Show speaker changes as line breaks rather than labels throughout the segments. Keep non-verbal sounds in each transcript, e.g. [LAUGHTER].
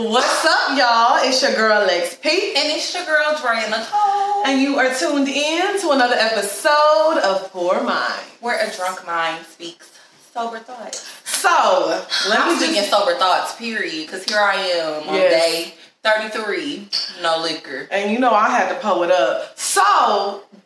What's up, y'all? It's your girl Lex P.
And it's your girl Drea Nicole.
And you are tuned in to another episode of Poor Mind.
Where a drunk mind speaks sober thoughts.
So, let
I'm
me
speaking
just.
sober thoughts, period. Because here I am on
Yes.
day 33, no liquor.
And you know I had to pull it up. So,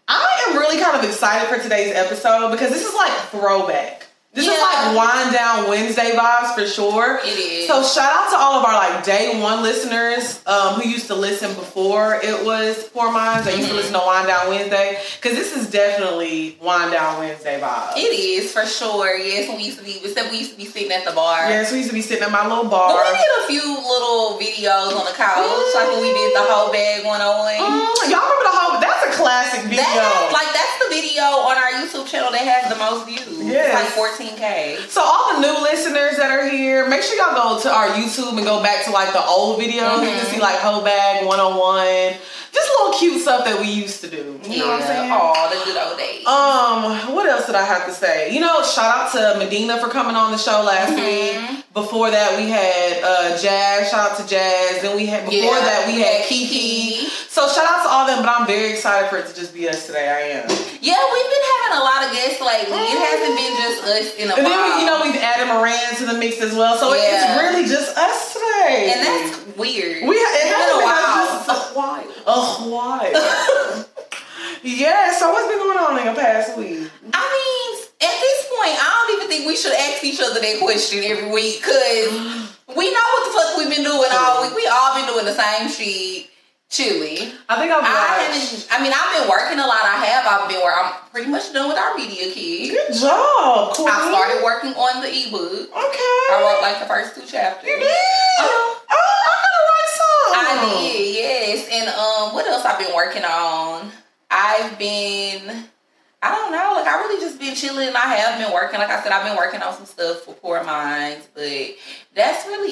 I am really kind of excited for today's episode because this is like throwback. This is like wind down Wednesday vibes for sure.
It is.
So shout out to all of our like day one listeners um, who used to listen before it was Poor Minds. They used
Mm-hmm.
to listen to Wind Down Wednesday because this is definitely Wind Down Wednesday vibes.
It is for sure. Yes, when we used to be, except we used to be sitting at the bar.
Yes, we used to be sitting at my little
But
bar.
we did a few little videos on the couch, like when we did the Hoe Bag 101.
Mm, y'all remember the whole? That's a classic video.
That, like that's video on our YouTube channel that has the most views. It's like 14k.
So all the new listeners that are here, make sure y'all go to our YouTube and go back to like the old videos. You can see like Hoe Bag 101. Just little cute stuff that we used to do. You know what I'm saying?
Oh, the good old days.
Um, what else did I have to say? You know, shout out to Medina for coming on the show last
Mhm.
week. Before that, we had uh Jazz. Shout out to Jazz. Then we had before
Yeah,
that we had Kiki. So shout out to all them. But I'm very excited for it to just be us today. I am.
yeah, we've been having a lot of guests lately. It hasn't been just us in a
And then
while.
we, you know we've added Moran to the mix as well. So
Yeah.
it's really just us today.
and that's weird.
we it has
been a while.
us just a while. A while. [LAUGHS] yeah. So what's been going on in the past week?
I mean, at this point, I don't even think we should ask each other that question every week because we know what the fuck we've been doing all week. We all been doing the same shit. Chilling.
I think I've
I haven't. I mean, I've been working a lot. I have. I've been where I'm pretty much done with our media kit.
Good job, Queen.
I started working on the ebook.
Okay.
I wrote like the first two chapters.
You did?
Uh-huh.
Oh, I gotta write some.
I did, yes. And um, what else I've been working on? I've been, I don't know, like I really just been chilling. I have been working, like I said, I've been working on some stuff for Poor Minds, but that's really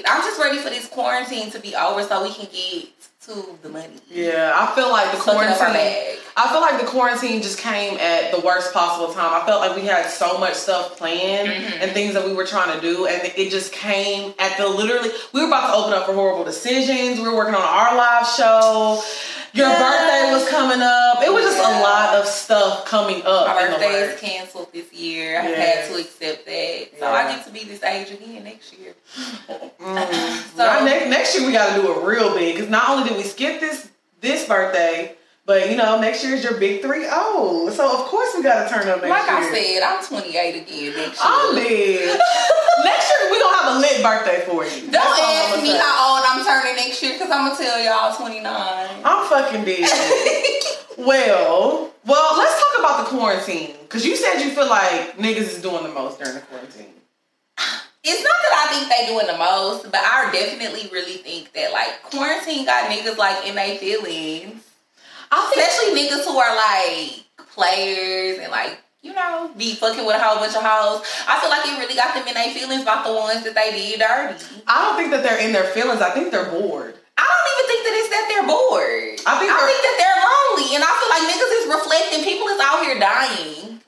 it. I'm just ready for this quarantine to be over so we can get to the money.
Yeah, I feel like the
Sucking up our
quarantine. I feel like the quarantine just came at the worst possible time. I felt like we had so much stuff planned
Mhm.
and things that we were trying to do, and it just came at the literally. We were about to open up for horrible decisions. We were working on our live show. Your
Yes.
birthday was coming up. It was just a lot of stuff coming up.
My birthday is canceled this year. I've had to accept that. So
Yeah.
I get to be this age again next year.
Mm. [LAUGHS]
So-
next, next year we got to do it real big because not only did we skip this this birthday, but you know next year is your big three oh. So of course we got to turn up next
Like
year.
I said, I'm 28 again next year.
I'm dead. [LAUGHS] next year we gonna have a lit birthday for you.
Don't
That's
ask me
say.
how old I'm turning next year because I'm gonna tell y'all 29.
I'm fucking dead. [LAUGHS] well, well, let's talk about the quarantine because you said you feel like niggas is doing the most during the quarantine.
it's not that I think they doing the most, but I definitely really think that like quarantine got niggas like in their feelings, especially niggas who are like players and like you know be fucking with a whole bunch of hoes. I feel like it really got them in their feelings about the ones that they did dirty.
I don't think that they're in their feelings. I think they're bored.
I don't even think that it's that they're bored.
I think
I think that they're lonely, and I feel like niggas is reflecting. People is out here dying.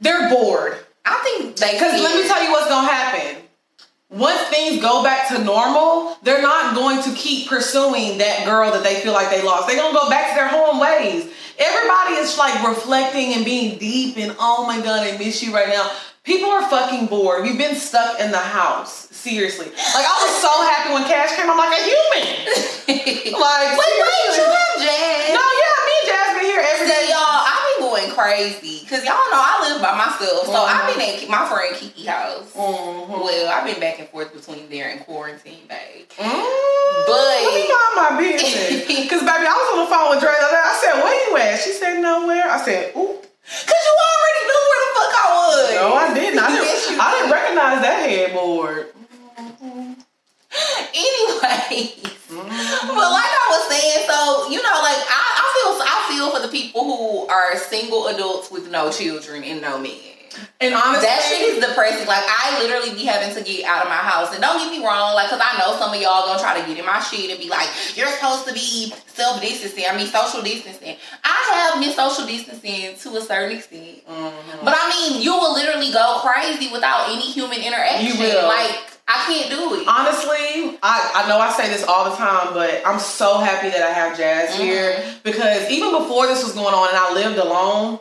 They're bored.
I think they
Because let me tell you what's gonna happen. Once things go back to normal, they're not going to keep pursuing that girl that they feel like they lost. They're gonna go back to their home ways. Everybody is like reflecting and being deep and oh my god, I miss you right now. People are fucking bored. We've been stuck in the house. Seriously. Like I was so happy when Cash came. I'm like a human. [LAUGHS] Like
Wait, wait, you have jazz.
No, yeah, me and Jazz been here every day.
See, y'all, going crazy because y'all know I live by myself. So
Mhm.
I've been at my friend Kiki house.
Mhm.
Well, I've been back and forth between there and quarantine, babe.
Mm,
But-
let me mind my business. [LAUGHS] Cause baby, I was on the phone with Dre the other day. I said, "Where you at?" She said, "Nowhere." I said, "Oop."
Cause you already knew where the fuck I was.
No, I didn't. I didn't. I didn't recognize that headboard. [LAUGHS]
Anyways, but like I was saying, so you know, like I, I feel, I feel for the people who are single adults with no children and no men.
And honestly,
That shit is depressing. Like I literally be having to get out of my house, and don't get me wrong, like, cause I know some of y'all gonna try to get in my shit and be like, "You're supposed to be self distancing." I mean, social distancing. I have been social distancing to a certain extent,
Mhm.
but I mean, you will literally go crazy without any human interaction.
You will.
Like, I can't do it.
Honestly, I, I know I say this all the time, but I'm so happy that I have Jazz
Mm-hmm.
here because even before this was going on and I lived alone,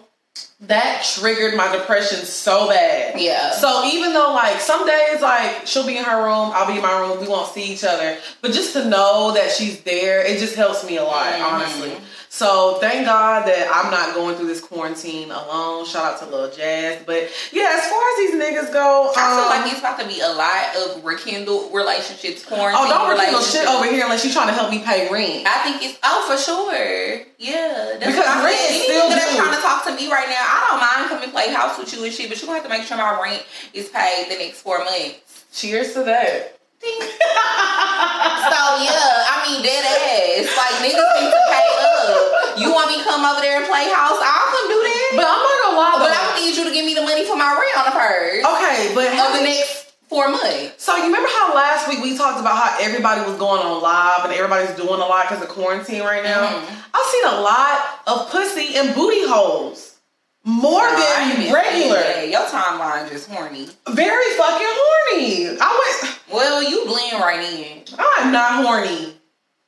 that triggered my depression so bad.
Yeah.
So even though like some days like she'll be in her room, I'll be in my room, we won't see each other, but just to know that she's there, it just helps me a lot,
Mhm.
honestly. So thank God that I'm not going through this quarantine alone. Shout out to Lil Jazz. But yeah, as far as these niggas go,
I feel
um,
like it's about to be a lot of rekindled relationships, quarantine
Oh, don't rekindle shit over here unless you're trying to help me pay rent.
I think it's oh for sure, yeah. That's
Because
what I'm
rent is still
that's trying to talk to me right now, I don't mind coming play house with you and shit, but you gonna have to make sure my rent is paid the next four months.
Cheers to that.
So yeah, I mean dead ass. Like niggas need to pay up. You want me to come over there and play house? I'll come do that.
But I'm not gonna lie
But. I need you to give me the money for my rent on the first
okay, but
of the next four months.
So you remember how last week we talked about how everybody was going on live and everybody's doing a lot because of quarantine right now?
Mhm.
I've seen a lot of pussy and booty holes. More than regular.
that. Your timeline just horny.
Very fucking horny. I went
Well, you blend right in.
I'm not horny.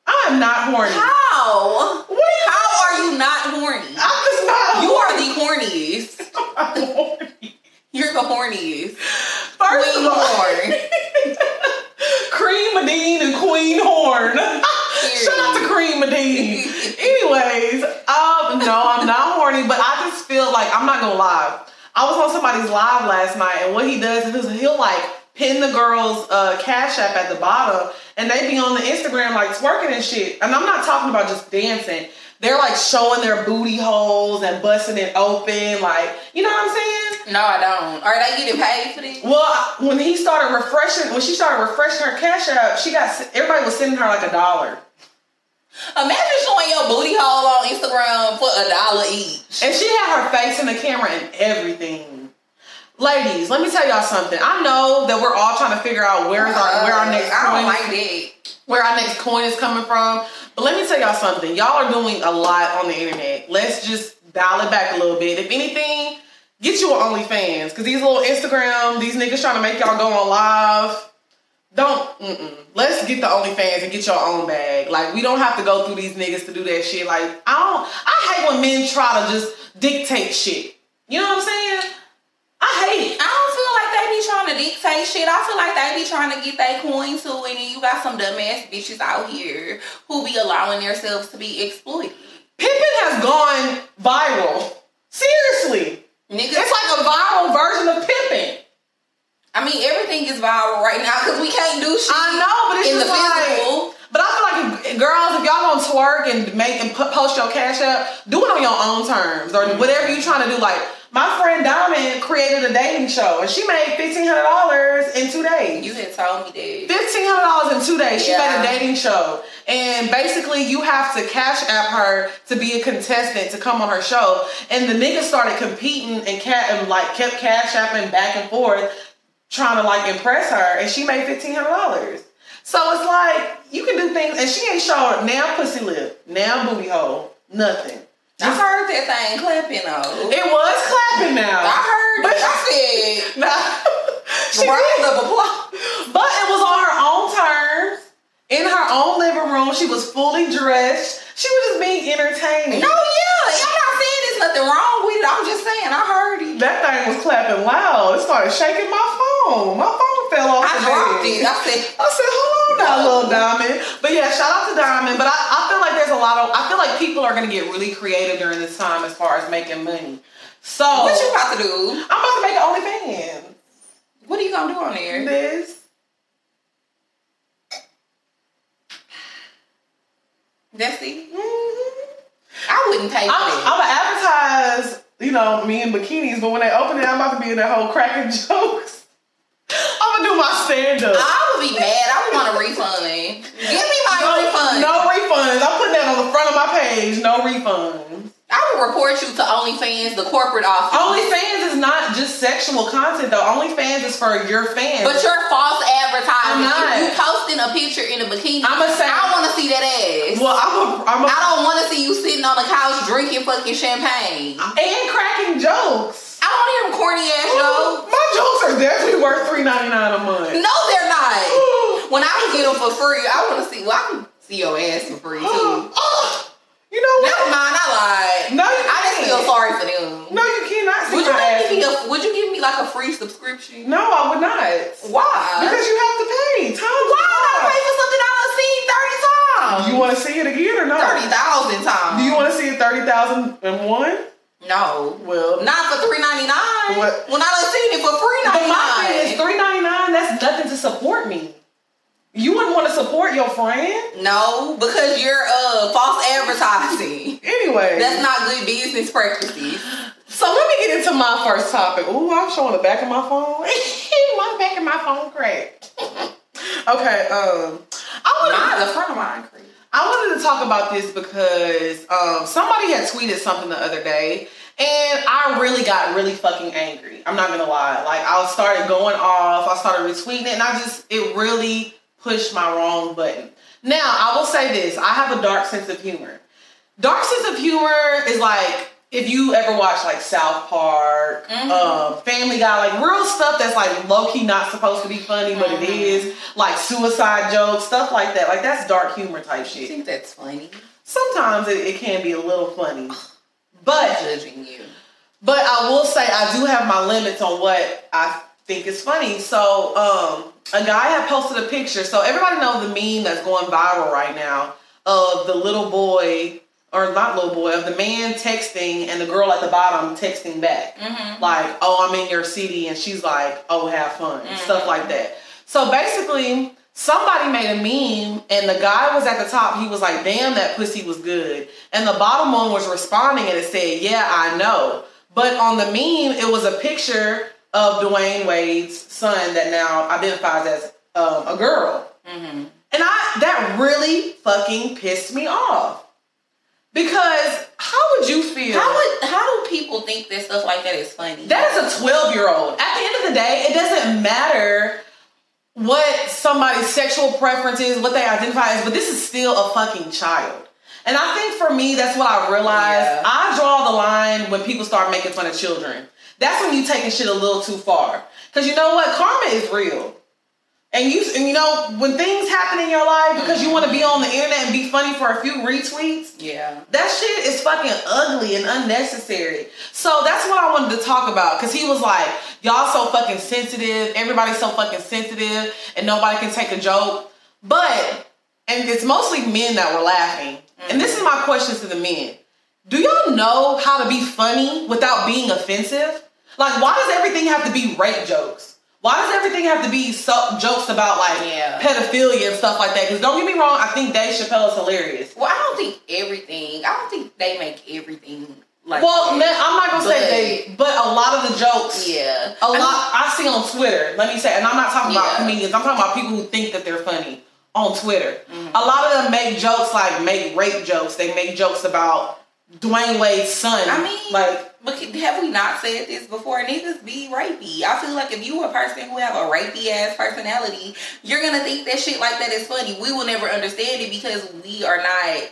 I'm not horny.
How?
What are you
How are you not horny?
I'm just not
You are the horniest. [LAUGHS]
I'm horny.
You're the horniest.
First
Queen
of all. [LAUGHS] Cream Medine and Queen Horn. Shout out to Cream Medine. [LAUGHS] Anyways, um, no, I'm not horny, but I just feel like I'm not gonna lie. I was on somebody's live last night, and what he does is he'll like pin the girl's uh, cash app at the bottom, and they be on the Instagram like twerking and shit. And I'm not talking about just dancing. They're like showing their booty holes and busting it open, like you know what I'm saying.
No, I don't. Are they getting paid for this?
Well, when he started refreshing, when she started refreshing her cash app, she got everybody was sending her like a dollar.
Imagine showing your booty hole on Instagram for a dollar each.
And she had her face in the camera and everything. Ladies, let me tell y'all something. I know that we're all trying to figure out where's our where our uh, next
I don't like that.
Where our next coin is coming from. But let me tell y'all something. Y'all are doing a lot on the internet. Let's just dial it back a little bit. If anything, get you an OnlyFans. Cause these little Instagram, these niggas trying to make y'all go on live. Don't mm-mm. let's get the OnlyFans and get your own bag. Like we don't have to go through these niggas to do that shit. Like I don't I hate when men try to just dictate shit. You know what I'm saying? I hate it.
I don't feel like they be trying to dictate shit. I feel like they be trying to get their coin too, and then you got some dumbass bitches out here who be allowing themselves to be exploited.
Pippin has gone viral. Seriously.
Niggas,
It's like a viral version of Pippin.
I mean, everything is viral right now because we can't do shit.
I know, but it's
in the
just like.
physical.
But I feel like if, girls, if y'all gonna twerk and make and put, post your cash up, do it on your own terms or mm-hmm. whatever you trying to do. Like my friend Diamond created a dating show and she made fifteen hundred dollars in two days.
You had told me that.
Fifteen hundred dollars in two days. She made a dating show, and basically you have to cash app her to be a contestant to come on her show. And the niggas started competing and cat and like kept cash apping back and forth, trying to like impress her, and she made fifteen hundred dollars. So it's like you can do things, and she ain't showed now pussy lip, now booty hole, nothing.
I heard that thing clapping though.
It was clapping now.
I heard
But-
it. I said, [LAUGHS]
Nah. she
round of applause.
But it was on her own terms, in her own living room. She was fully dressed. She was just being entertaining.
No, yeah, I'm not saying there's nothing wrong with it. I'm just saying I heard it.
That thing was clapping loud. It started shaking my phone. My phone fell off
I
the
dropped it. I said,
I said, hold on now, little Diamond. But yeah, shout out to Diamond. But I, I feel like there's a lot of, I feel like people are going to get really creative during this time as far as making money. So,
"What you about to do?
I'm about to make an OnlyFans.
What are you gonna do on there?"
This.
It.
Mhm.
I wouldn't pay for
I'm,
that.
I'm gonna advertise, you know, me in bikinis, but when they open it, I'm about to be in that whole cracking [LAUGHS] jokes. I'm gonna do my stand up.
I would be mad. I would want a refund. Give me my
No,
refund.
no refunds. I'm putting that on the front of my page. No refunds.
I would report you to OnlyFans, the corporate office.
OnlyFans is not just sexual content though. OnlyFans is for your fans.
But you're false advertising.
I'm not.
You, posting a picture in a bikini.
I'ma say-
I want to see that ass.
well, I'm a, I'm a,
I don't want to see you sitting on the couch drinking fucking champagne.
And cracking jokes.
I don't hear them corny ass jokes.
My jokes are definitely worth three ninety nine a month.
No, like [GASPS] when I get them for free, I want to see. Well, I can see your ass for free too. [GASPS]
Oh, you know what?
Never mind. I lied.
No, you
I just feel sorry for them.
No, you cannot see
Would you
ass.
give me a, Would you give me like a free subscription?
No, I would not.
Why?
Because you have to pay. Time
why would I pay for something I done seen thirty times?
You want to see it again or not?
thirty thousand times?
Do you want to see it thirty thousand and one?
No.
Well,
Not for three ninety nine.
What?
I done seen it for
But
ninety
my thing is
nine.
three ninety nine. That's nothing to support me. You wouldn't want to support your friend
No, because you're uh false advertising. [LAUGHS]
anyway.
That's not good business practices.
so let me get into my first topic. Ooh, I'm showing the back of my phone. [LAUGHS] my back of my phone cracked. [LAUGHS] okay, um, I
a friend of mine, Chris.
I wanted to talk about this because um, somebody had tweeted something the other day, and I really got really fucking angry. I'm not gonna lie. Like I started going off. I started retweeting it, and I just it really pushed my wrong button. Now I will say this: I have a dark sense of humor. Dark sense of humor is like if you ever watch like South Park,
Mhm.
um, Family Guy, like real stuff that's like low key not supposed to be funny, but it
Mhm.
is. Like suicide jokes, stuff like that. Like that's dark humor type shit.
I think that's funny.
Sometimes it, it can be a little funny,
I'm
but
judging you.
but I will say I do have my limits on what I think is funny. So um, a guy had posted a picture. So everybody knows the meme that's going viral right now of the little boy or not little boy of the man texting and the girl at the bottom texting back
Mm-hmm.
like, oh, I'm in your city, and she's like, oh, have fun,
Mhm.
stuff like that. So basically, somebody made a meme, and the guy was at the top. He was like, damn, that pussy was good. And the bottom one was responding, and it said, yeah, I know. But on the meme, it was a picture of Dwyane Wade's son that now identifies as um, a girl.
Mm-hmm.
And I that really fucking pissed me off. Because how would you feel?
How would how do people think that stuff like that is funny?
That is a 12 year old. At the end of the day, it doesn't matter what somebody's sexual preference is, what they identify as, but this is still a fucking child. And I think for me, that's what I realized.
Yeah.
I draw the line when people start making fun of children. That's when you taking shit a little too far. Because you know what? Karma is real. And you, and you know, when things happen in your life because you want to be on the internet and be funny for a few retweets,
yeah.
that shit is fucking ugly and unnecessary. So that's what I wanted to talk about because he was like, y'all so fucking sensitive, everybody's so fucking sensitive, and nobody can take a joke. But, and it's mostly men that were laughing. And this is my question to the men. Do y'all know how to be funny without being offensive? Like, why does everything have to be rape jokes? Why does everything have to be so jokes about like
Yeah.
pedophilia and stuff like that? Because don't get me wrong, I think Dave Chappelle is hilarious.
Well, I don't think everything. I don't think they make everything like.
Well, man, I'm not gonna
But-
say they, but a lot of the jokes,
yeah,
a lot I see on Twitter. Let me say, and I'm not talking about comedians. I'm talking about people who think that they're funny on Twitter.
Mhm.
A lot of them make jokes like make rape jokes. They make jokes about Dwyane Wade's son.
I mean,
like
But have we not said this before? Niggas be rapey. I feel like if you a person who have a rapey ass personality, you're gonna think that shit like that is funny. We will never understand it because we are not.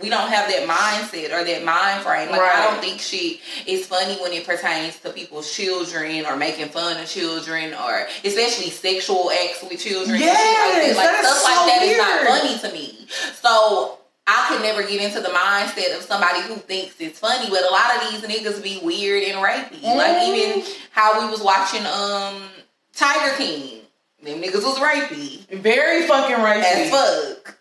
We don't have that mindset or that mind frame. Like I don't think shit is funny when it pertains to people's children or making fun of children or especially sexual acts with children.
Yes,
like that. Like stuff
so
like that is not funny to me. So I could never get into the mindset of somebody who thinks it's funny, but a lot of these niggas be weird and rapey. Like
Mm.
even how we was watching um Tiger King. Them niggas was rapey
very fucking
rapey.
as
fuck.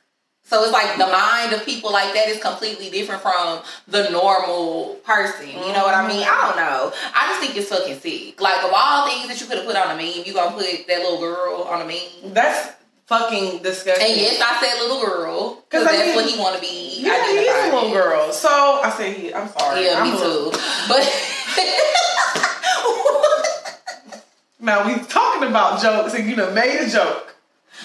So it's like the mind of people like that is completely different from the normal person. You know what I mean? I don't know. I just think it's fucking sick. Like of all things that you could have put on a meme, you gonna put that little girl on a meme.
That's fucking disgusting.
And yes, I said little girl because
I
that's
mean-
what he want to be.
yeah, he is a little girl. So I say he. I'm sorry.
Yeah,
I'm
me
little-
too. [LAUGHS] But
Now we talking about jokes, and you know made a joke.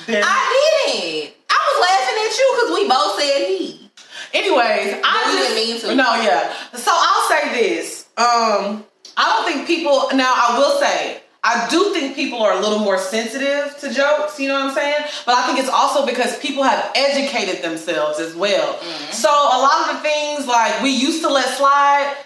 Then,
I didn't. I was laughing at you because we both said he.
anyways, I just,
didn't mean to.
No, yeah. So I'll say this. Um, I don't think people. Now I will say. I do think people are a little more sensitive to jokes, you know what I'm saying? But I think it's also because people have educated themselves as well.
Mm-hmm.
So a lot of the things like we used to let slide,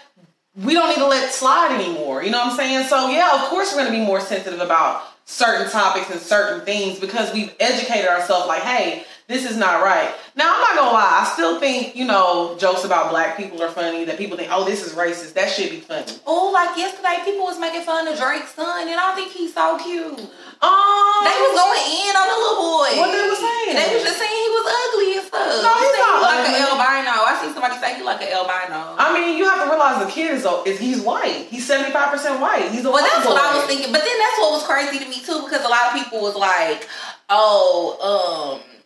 we don't need to let slide anymore. You know what I'm saying? So yeah, of course we're gonna be more sensitive about certain topics and certain things because we've educated ourselves like, hey, this is not right. Now I'm not gonna lie, I still think, you know, jokes about black people are funny, that people think, oh, this is racist. That should be funny.
Oh, like yesterday people was making fun of Drake's son and I think he's so cute.
Um
They was going in on the little boy.
What they was saying?
They was just saying he was ugly and stuff.
No, he's not
he like an albino. I see somebody say he like an albino.
I mean, you have to realize the kid is, is he's white. He's 75% white. He's a
Well, that's what I was thinking. But then that's what was crazy to me too, because a lot of people was like, "Oh, um,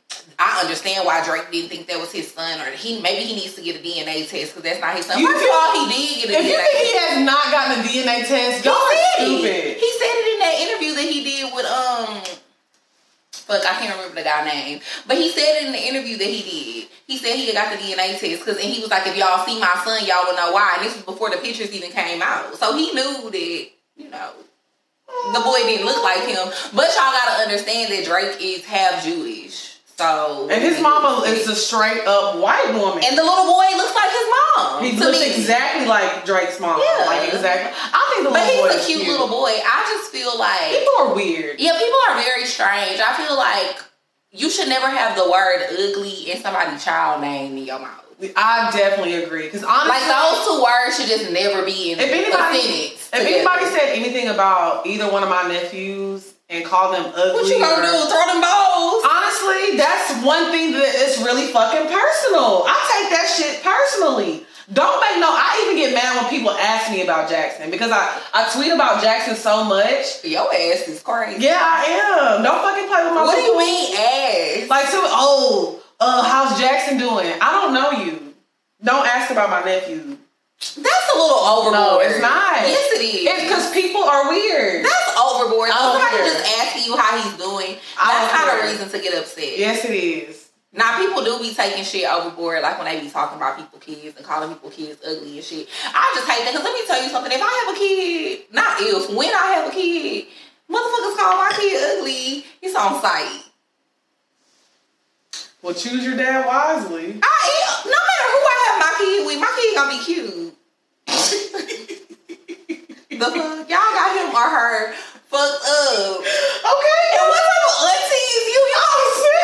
I understand why Drake didn't think that was his son, or he maybe he needs to get a DNA test because that's not his son."
You
First of all, he did get a
If you think he has not gotten a DNA test, y'all are stupid.
He said it in that interview that he did with um. Fuck, I can't remember the guy name, but he said it in the interview that he did. He said he got the DNA test because, and he was like, "If y'all see my son, y'all will know why." And this was before the pictures even came out, so he knew that you know the boy didn't look like him. But y'all gotta understand that Drake is half Jewish, so
And his mama is a straight up white woman.
and the little boy looks like his mom.
he looks
me.
exactly like Drake's mom.
Yeah.
Like exactly. I think the
But
little boy But
he's a
is
cute, little boy. I just feel like
People are weird.
Yeah, people are very strange. I feel like you should never have the word ugly in somebody's child name in your mouth.
I definitely agree. Because honestly,
Like those two words should just never be in
if anybody, if
together.
anybody said anything about either one of my nephews and called them ugly,
what you gonna
or-
do? Throw them balls?
Honestly, that's one thing that is really fucking personal. I take that shit personally. Don't make no. I even get mad when people ask me about Jackson because I I tweet about Jackson so much.
Your ass is crazy.
Yeah, I am. Don't fucking play with my.
What do you mean ass?
Like, so, oh, uh, how's Jackson doing? I don't know you. Don't ask about my nephew.
That's a little overboard.
No, it's not.
Yes, it is.
It's because people are weird.
That's overboard.
Don't
Somebody
care.
just asking you how he's doing. That's not a reason to get upset.
Yes, it is.
Now people do be taking shit overboard, like when they be talking about people kids and calling people kids ugly and shit. I just hate that because let me tell you something. If I have a kid, not if, when I have a kid, motherfuckers call my kid ugly. It's on sight.
Well, choose your dad wisely.
I am. No matter who I have my kid with, my kid gonna be cute. The fuck, y'all got him or her fucked up.
Okay.
And what type of aunties you? Y'all oh, serious?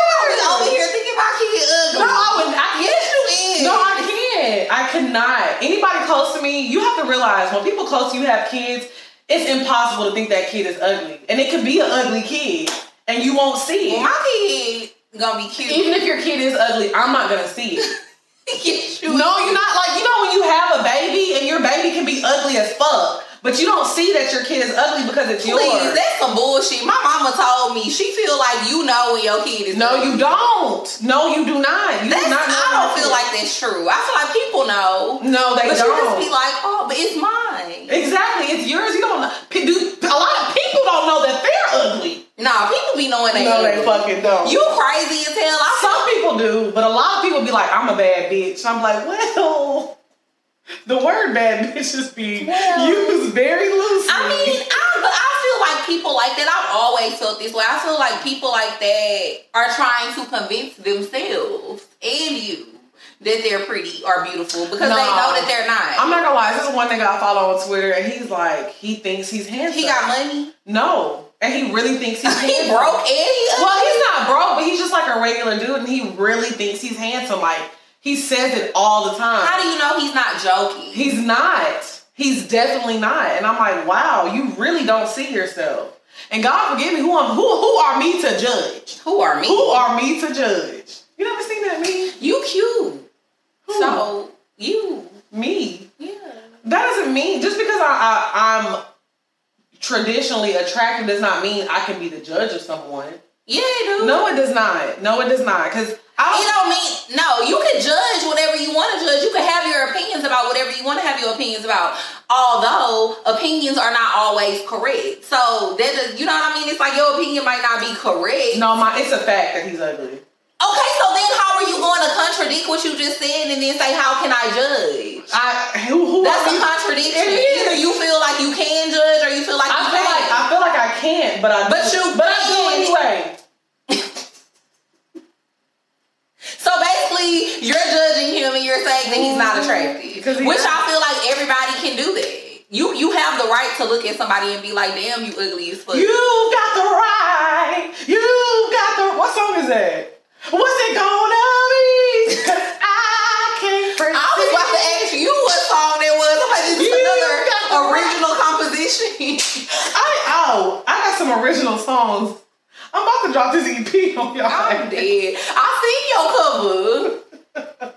over here thinking my kid ugly.
No, I would. I
Yes, you is.
No, I can't. I cannot. Anybody close to me, you have to realize when people close to you have kids, it's impossible to think that kid is ugly, and it could be an ugly kid, and you won't see
Well,
it.
my kid gonna be cute.
Even if your kid is ugly, I'm not gonna see it. [LAUGHS]
you
No, you're not. Like you know when you have a baby and your baby can be ugly as fuck, but you don't see that your kid is ugly because it's
Please,
yours.
that's some bullshit. My mama told me she feel like you know when your kid is.
No, you don't. No, you do not. You
That's,
do not.
I don't feel like that's true. I feel like people know,
No, they
but you
don't.
just be like, oh, but it's mine.
exactly, it's yours. You don't. Do, a lot of people don't know that they're ugly.
Nah, people be knowing they.
No, they fucking don't.
You crazy as hell. I
Some people do, but a lot of people be like, "I'm a bad bitch." I'm like, well, the word "bad [LAUGHS] bitch" is being
Well-
used very loosely.
I mean, I, I feel like people like that. I've always felt this way. I feel like people like that are trying to convince themselves and you that they're pretty or beautiful because they know that they're not.
I'm not gonna lie. This is one nigga I follow on Twitter, and he's like, he thinks he's handsome.
he got money.
No, and he really thinks he's [LAUGHS]
he
handsome.
broke and he
Well, he's not broke, but he's just like a regular dude, and he really thinks he's handsome. Like he says it all the time.
How do you know he's not joking?
He's not. He's definitely not. And I'm like, wow, you really don't see yourself. And God forgive me, who am who who are me to judge?
Who are me?
Who are me to judge? You never seen that me?
you? Cute.
Who?
So you,
me.
yeah.
That doesn't mean just because I, I I'm traditionally attractive does not mean I can be the judge of someone.
Yeah, dude.
No, it does not. No, it does not. Because I don't.
don't mean no. You can judge whatever you want to judge. You can have your opinions about whatever you want to have your opinions about. Although opinions are not always correct, so that is, you know what I mean. It's like your opinion might not be correct.
No, my it's a fact that he's ugly.
Okay, so then how are you going to contradict what you just said and then say how can I judge?
I who who
That's a contradiction. Either you feel like you can judge or you feel like
I
you
feel
can't.
like I feel like I can't, but I
But
do.
you
but I do anyway. [LAUGHS]
So basically, you're judging him and you're saying that he's not mm-hmm.
attractive, he
which. I feel like everybody can do that. you you have the right to look at somebody and be like, damn, you ugly as fuck.
You got the right. You got the. What song is that? What's it gonna be? 'Cause [LAUGHS] I can't.
I was about to ask you what song that was. I'm like, this is
You got the
another original composition.
I oh, I got some original songs. I'm about to drop this EP on y'all.
I'm dead. I seen your cover. [LAUGHS]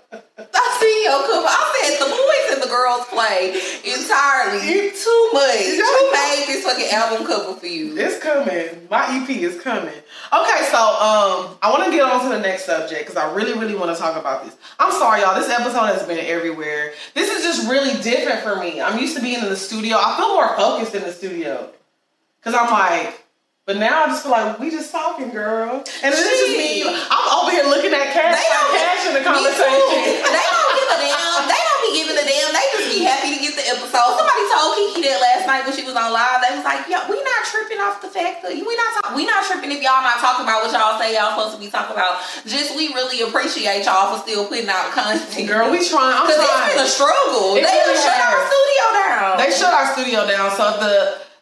I seen your cover. I said the boys and the girls play entirely too much. Who made this fucking album cover for you?
It's coming. My EP is coming. Okay, so um, I want to get on to the next subject because I really, really want to talk about this. I'm sorry, y'all. This episode has been everywhere. This is just really different for me. I'm used to being in the studio. I feel more focused in the studio because I'm like, but now I just feel like we just talking, girl. And this is just me. I'm over here looking at cash,
They don't-
cash in the conversation.
They don't give a damn. They don't be giving a damn. They just be happy to get the episode. Somebody told Kiki that last night when she was on live. They was like, "Yo, we not tripping off the fact that we not talk, we not tripping if y'all not talking about what y'all say y'all supposed to be talking about. Just we really appreciate y'all for still putting out content,
Girl, we trying. I'm
Because it's
trying.
been a struggle.
It
they
really
shut our studio down.
They shut our studio down, so the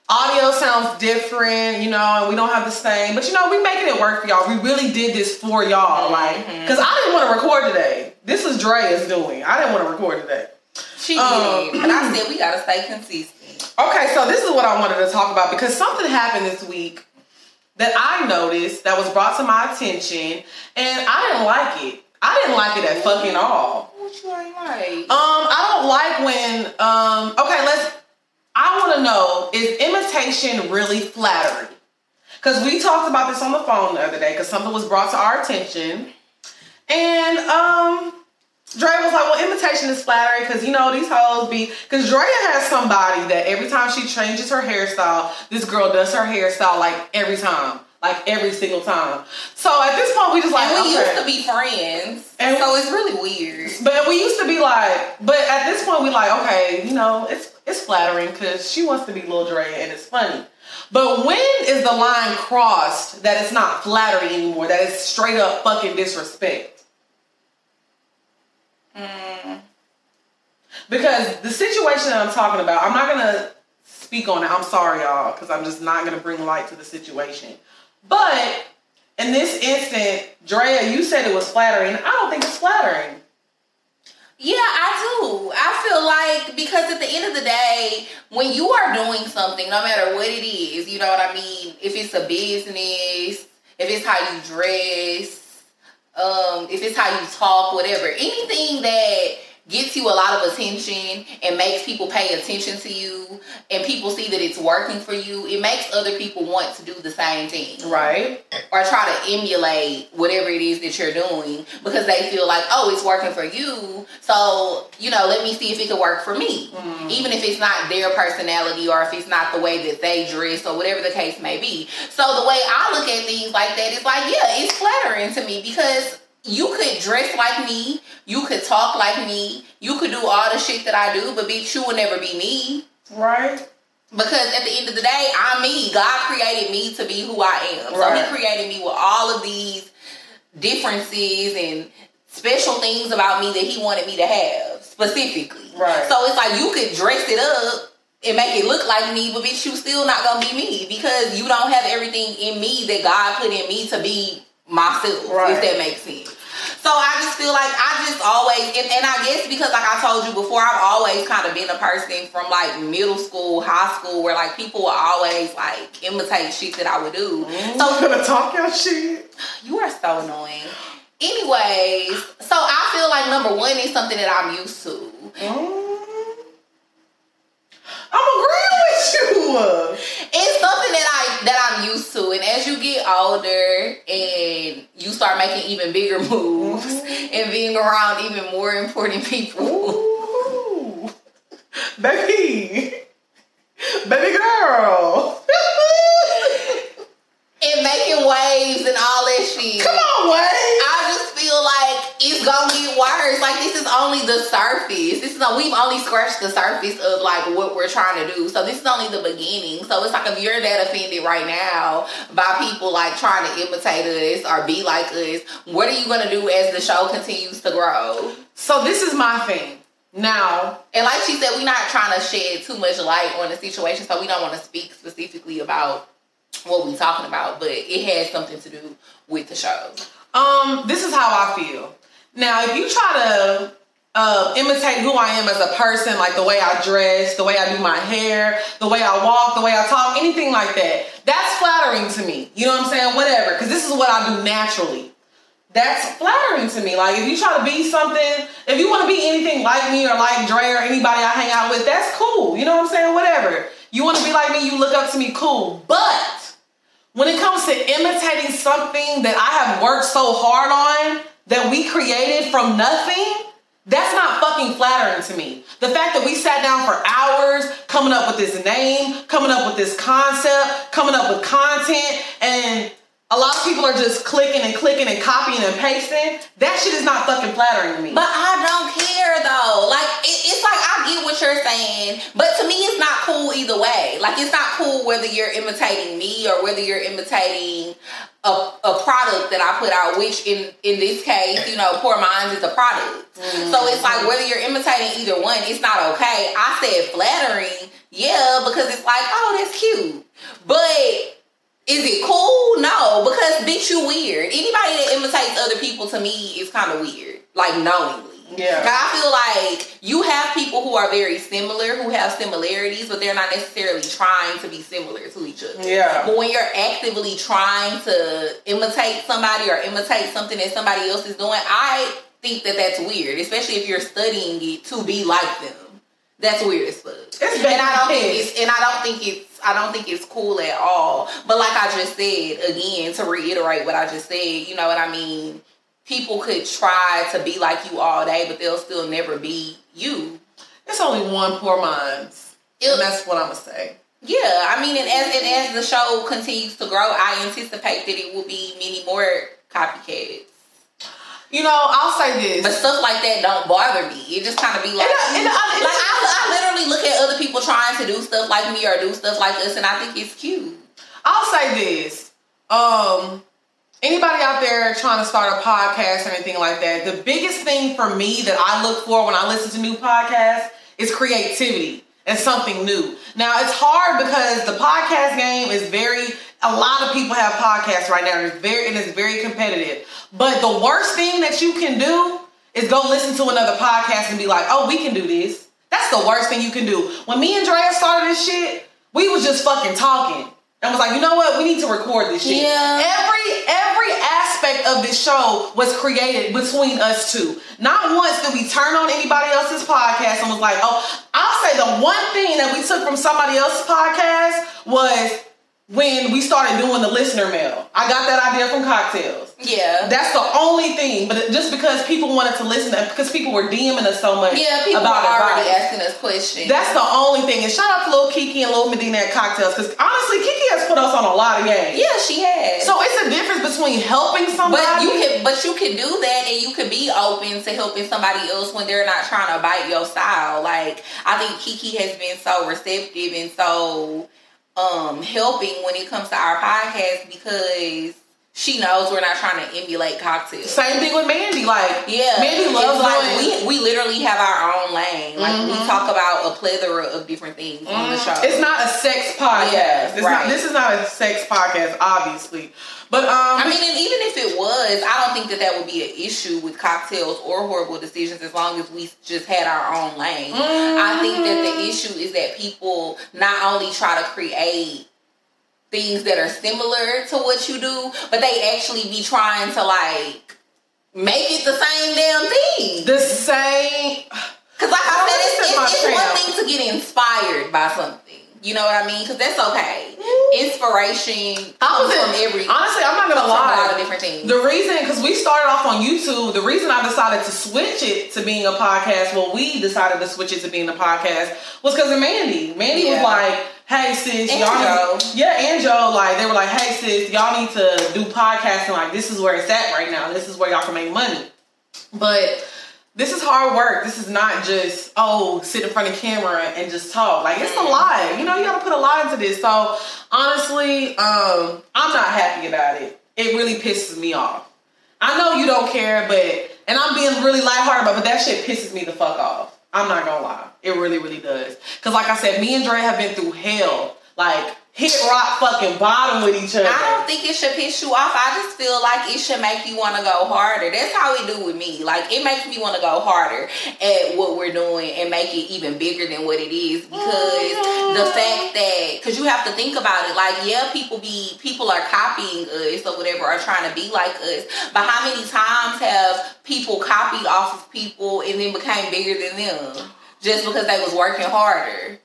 audio sounds different, you know, and we don't have the same. But you know, we making it work for y'all. We really did this for y'all, like,
Mm-hmm.
because I didn't want to record today. This is Drea's doing. I didn't want to record today.
she
Um,
did, but I said we gotta stay consistent.
Okay, so this is what I wanted to talk about because something happened this week that I noticed that was brought to my attention, and I didn't like it. I didn't like it at fucking all.
What you ain't like?
Um, I don't like when um okay, let's I wanna know, is imitation really flattery? Because we talked about this on the phone the other day because something was brought to our attention. And um Dre was like, well, imitation is flattery because you know these hoes be because Drea has somebody that every time she changes her hairstyle, this girl does her hairstyle like every time. Like every single time. So at this point we just like
and we
okay.
used to be friends,
And-
so it's really weird.
But we used to be like, but at this point we like, okay, you know, it's it's flattering because she wants to be Lil Dre and it's funny. But when is the line crossed that it's not flattery anymore? That it's straight up fucking disrespect? Mm. Because the situation that I'm talking about, I'm not gonna speak on it. I'm sorry, y'all, because I'm just not gonna bring light to the situation. But in this instant, Drea, you said it was flattering. I don't think it's flattering.
Yeah, I do. I feel like because at the end of the day, when you are doing something, no matter what it is, you know what I mean? If it's a business, if it's how you dress, um, if it's how you talk, whatever, anything that gets you a lot of attention and makes people pay attention to you and people see that it's working for you, it makes other people want to do the same thing
Right.
or try to emulate whatever it is that you're doing because they feel like, oh, it's working for you. So, you know, let me see if it could work for me. Mm-hmm. Even if it's not their personality or if it's not the way that they dress or whatever the case may be. So the way I look at things like that is like, yeah, it's flattering to me because you could dress like me, you could talk like me, you could do all the shit that I do, but bitch, you will never be me.
Right.
Because at the end of the day, I'm me. God created me to be who I am. So He created me with all of these differences and special things about me that He wanted me to have specifically.
Right.
So it's like you could dress it up and make it look like me, but bitch, you still not gonna be me because you don't have everything in me that God put in me to be myself.
Right.
If that makes sense. So I just feel like I just always, and, and I guess because like I told you before, I've always kind of been a person from like middle school, high school, where like people would always like imitate shit that I would do.
So
So
gonna talk your shit.
you are so annoying. Anyways, so I feel like number one is something that I'm used to.
Mm. I'm agreeing with [LAUGHS] you.
It's something that I that I'm used to, and as you get older and you start making even bigger [LAUGHS] moves mm-hmm. and being around even more important people,
Ooh. [LAUGHS] Baby. Baby girl.
And making waves and all that shit.
Come on, Wayne.
I just feel like it's gonna get worse. Like this is only the surface. This is we've only scratched the surface of like what we're trying to do. So this is only the beginning. So it's like if you're that offended right now by people like trying to imitate us or be like us, what are you gonna do as the show continues to grow?
So this is my thing. Now,
and like she said, we're not trying to shed too much light on the situation, so we don't want to speak specifically about what we're talking about, but it has something to do with the show.
Um, this is how I feel. Now, if you try to uh, imitate who I am as a person, like the way I dress, the way I do my hair, the way I walk, the way I talk, anything like that, that's flattering to me. You know what I'm saying? Whatever, because this is what I do naturally. That's flattering to me. Like if you try to be something, if you want to be anything like me or like Dre or anybody I hang out with, that's cool. You know what I'm saying? Whatever. You want to be like me, you look up to me, cool. But when it comes to imitating something that I have worked so hard on, that we created from nothing, that's not fucking flattering to me. The fact that we sat down for hours coming up with this name, coming up with this concept, coming up with content, and a lot of people are just clicking and clicking and copying and pasting. That shit is not fucking flattering to me.
But I don't care though. Like it, it's like I get what you're saying, but to me it's not cool either way. Like it's not cool whether you're imitating me or whether you're imitating a, a product that I put out, which in in this case, you know, Poor Minds is a product. Mm-hmm. So it's like whether you're imitating either one, it's not okay. I said flattering, yeah, because it's like, oh, that's cute. But is it cool? No, because bitch, you weird. Anybody that imitates other people to me is kind of weird, like knowingly.
Yeah.
I feel like you have people who are very similar, who have similarities, but they're not necessarily trying to be similar to each other.
Yeah.
But when you're actively trying to imitate somebody or imitate something that somebody else is doing, I think that that's weird, especially if you're studying it to be like them. That's weird as fuck.
It's and I
don't think it's and I don't think it's I don't think it's cool at all. But like I just said again to reiterate what I just said, you know what I mean? People could try to be like you all day, but they'll still never be you.
It's only one poor minds. and that's what I'm gonna say.
Yeah, I mean, and as and as the show continues to grow, I anticipate that it will be many more copycats.
You know, I'll say this,
but stuff like that don't bother me. It just kind of be like, and, and, and, like I, I literally look at other people trying to do stuff like me or do stuff like us, and I think it's cute.
I'll say this, um, anybody out there trying to start a podcast or anything like that, the biggest thing for me that I look for when I listen to new podcasts is creativity and something new. Now it's hard because the podcast game is very a lot of people have podcasts right now and it's very and it's very competitive. But the worst thing that you can do is go listen to another podcast and be like, oh, we can do this. That's the worst thing you can do. When me and Drea started this shit, we was just fucking talking. And was like, you know what? We need to record this shit.
Yeah.
Every every aspect of this show was created between us two. Not once did we turn on anybody else's podcast and was like, oh, I'll say the one thing that we took from somebody else's podcast was when we started doing the listener mail. I got that idea from cocktails.
Yeah.
That's the only thing. But just because people wanted to listen, to, because people were DMing us so much.
Yeah, people about were already advice. asking us questions.
That's the only thing. And shout out to Lil Kiki and Lil Medina at Cocktails. Because honestly, Kiki has put us on a lot of games.
Yeah, she has.
So it's a difference between helping somebody.
But you can but you can do that and you can be open to helping somebody else when they're not trying to bite your style. Like I think Kiki has been so receptive and so um helping when it comes to our podcast because she knows we're not trying to emulate cocktails.
Same thing with Mandy. Like,
yeah,
Mandy loves
like we we literally have our own lane. Like mm-hmm. we talk about a plethora of different things mm-hmm. on the mm-hmm.
show. It's not a sex podcast. Yeah, it's right. not. This is not a sex podcast, obviously. But um, I
mean, and even if it was, I don't think that that would be an issue with cocktails or horrible decisions as long as we just had our own lane. Mm-hmm. I think that the issue is that people not only try to create things that are similar to what you do, but they actually be trying to like make it the same damn thing.
The same.
Because like I, said, it's, it's, it's one thing to get inspired by something. You know what I mean? Because that's okay. Inspiration comes from every.
Honestly, I'm not gonna lie.
a lot of different things.
The reason, because we started off on YouTube, the reason I decided to switch it to being a podcast, well, we decided to switch it to being a podcast, was because of Mandy. Mandy yeah. was like, "Hey sis,
and
y'all
Joe.
Yeah, and Joe, like they were like, "Hey sis, y'all need to do podcasting. Like this is where it's at right now. This is where y'all can make money." But this is hard work. This is not just oh sit in front of camera and just talk. Like it's a lot. You know, you got to put a lot into this. So honestly, um, I'm not happy about it. It really pisses me off. I know you don't care, but and I'm being really lighthearted about, but that shit pisses me the fuck off. I'm not gonna lie. It really, really does. Cause like I said, me and Dre have been through hell. Like hit rock fucking bottom with each other.
I don't think it should piss you off. I just feel like it should make you want to go harder. That's how it do with me. Like it makes me want to go harder at what we're doing and make it even bigger than what it is because the fact that because you have to think about it. Like yeah, people be people are copying us or whatever, are trying to be like us. But how many times have people copied off of people and then became bigger than them just because they was working harder?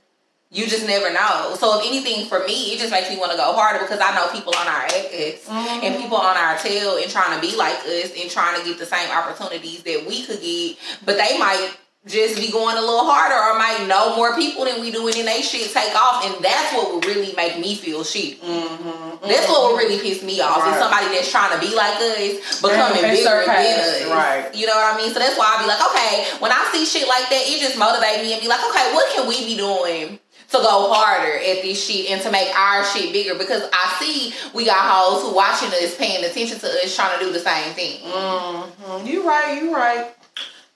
You just never know. So if anything for me, it just makes me want to go harder because I know people on our ass and mm-hmm. people on our tail and trying to be like us and trying to get the same opportunities that we could get, but they might just be going a little harder or might know more people than we do and then they shit take off and that's what would really make me feel shit. Mm-hmm. That's what would really mm-hmm. piss me off.
Right.
Is somebody that's trying to be like us becoming bigger than us.
right.
You know what I mean? So that's why I be like, okay, when I see shit like that, it just motivate me and be like, okay, what can we be doing to go harder at this shit and to make our shit bigger? Because I see we got hoes who watching us, paying attention to us, trying to do the same thing.
Mhm. You right, you right.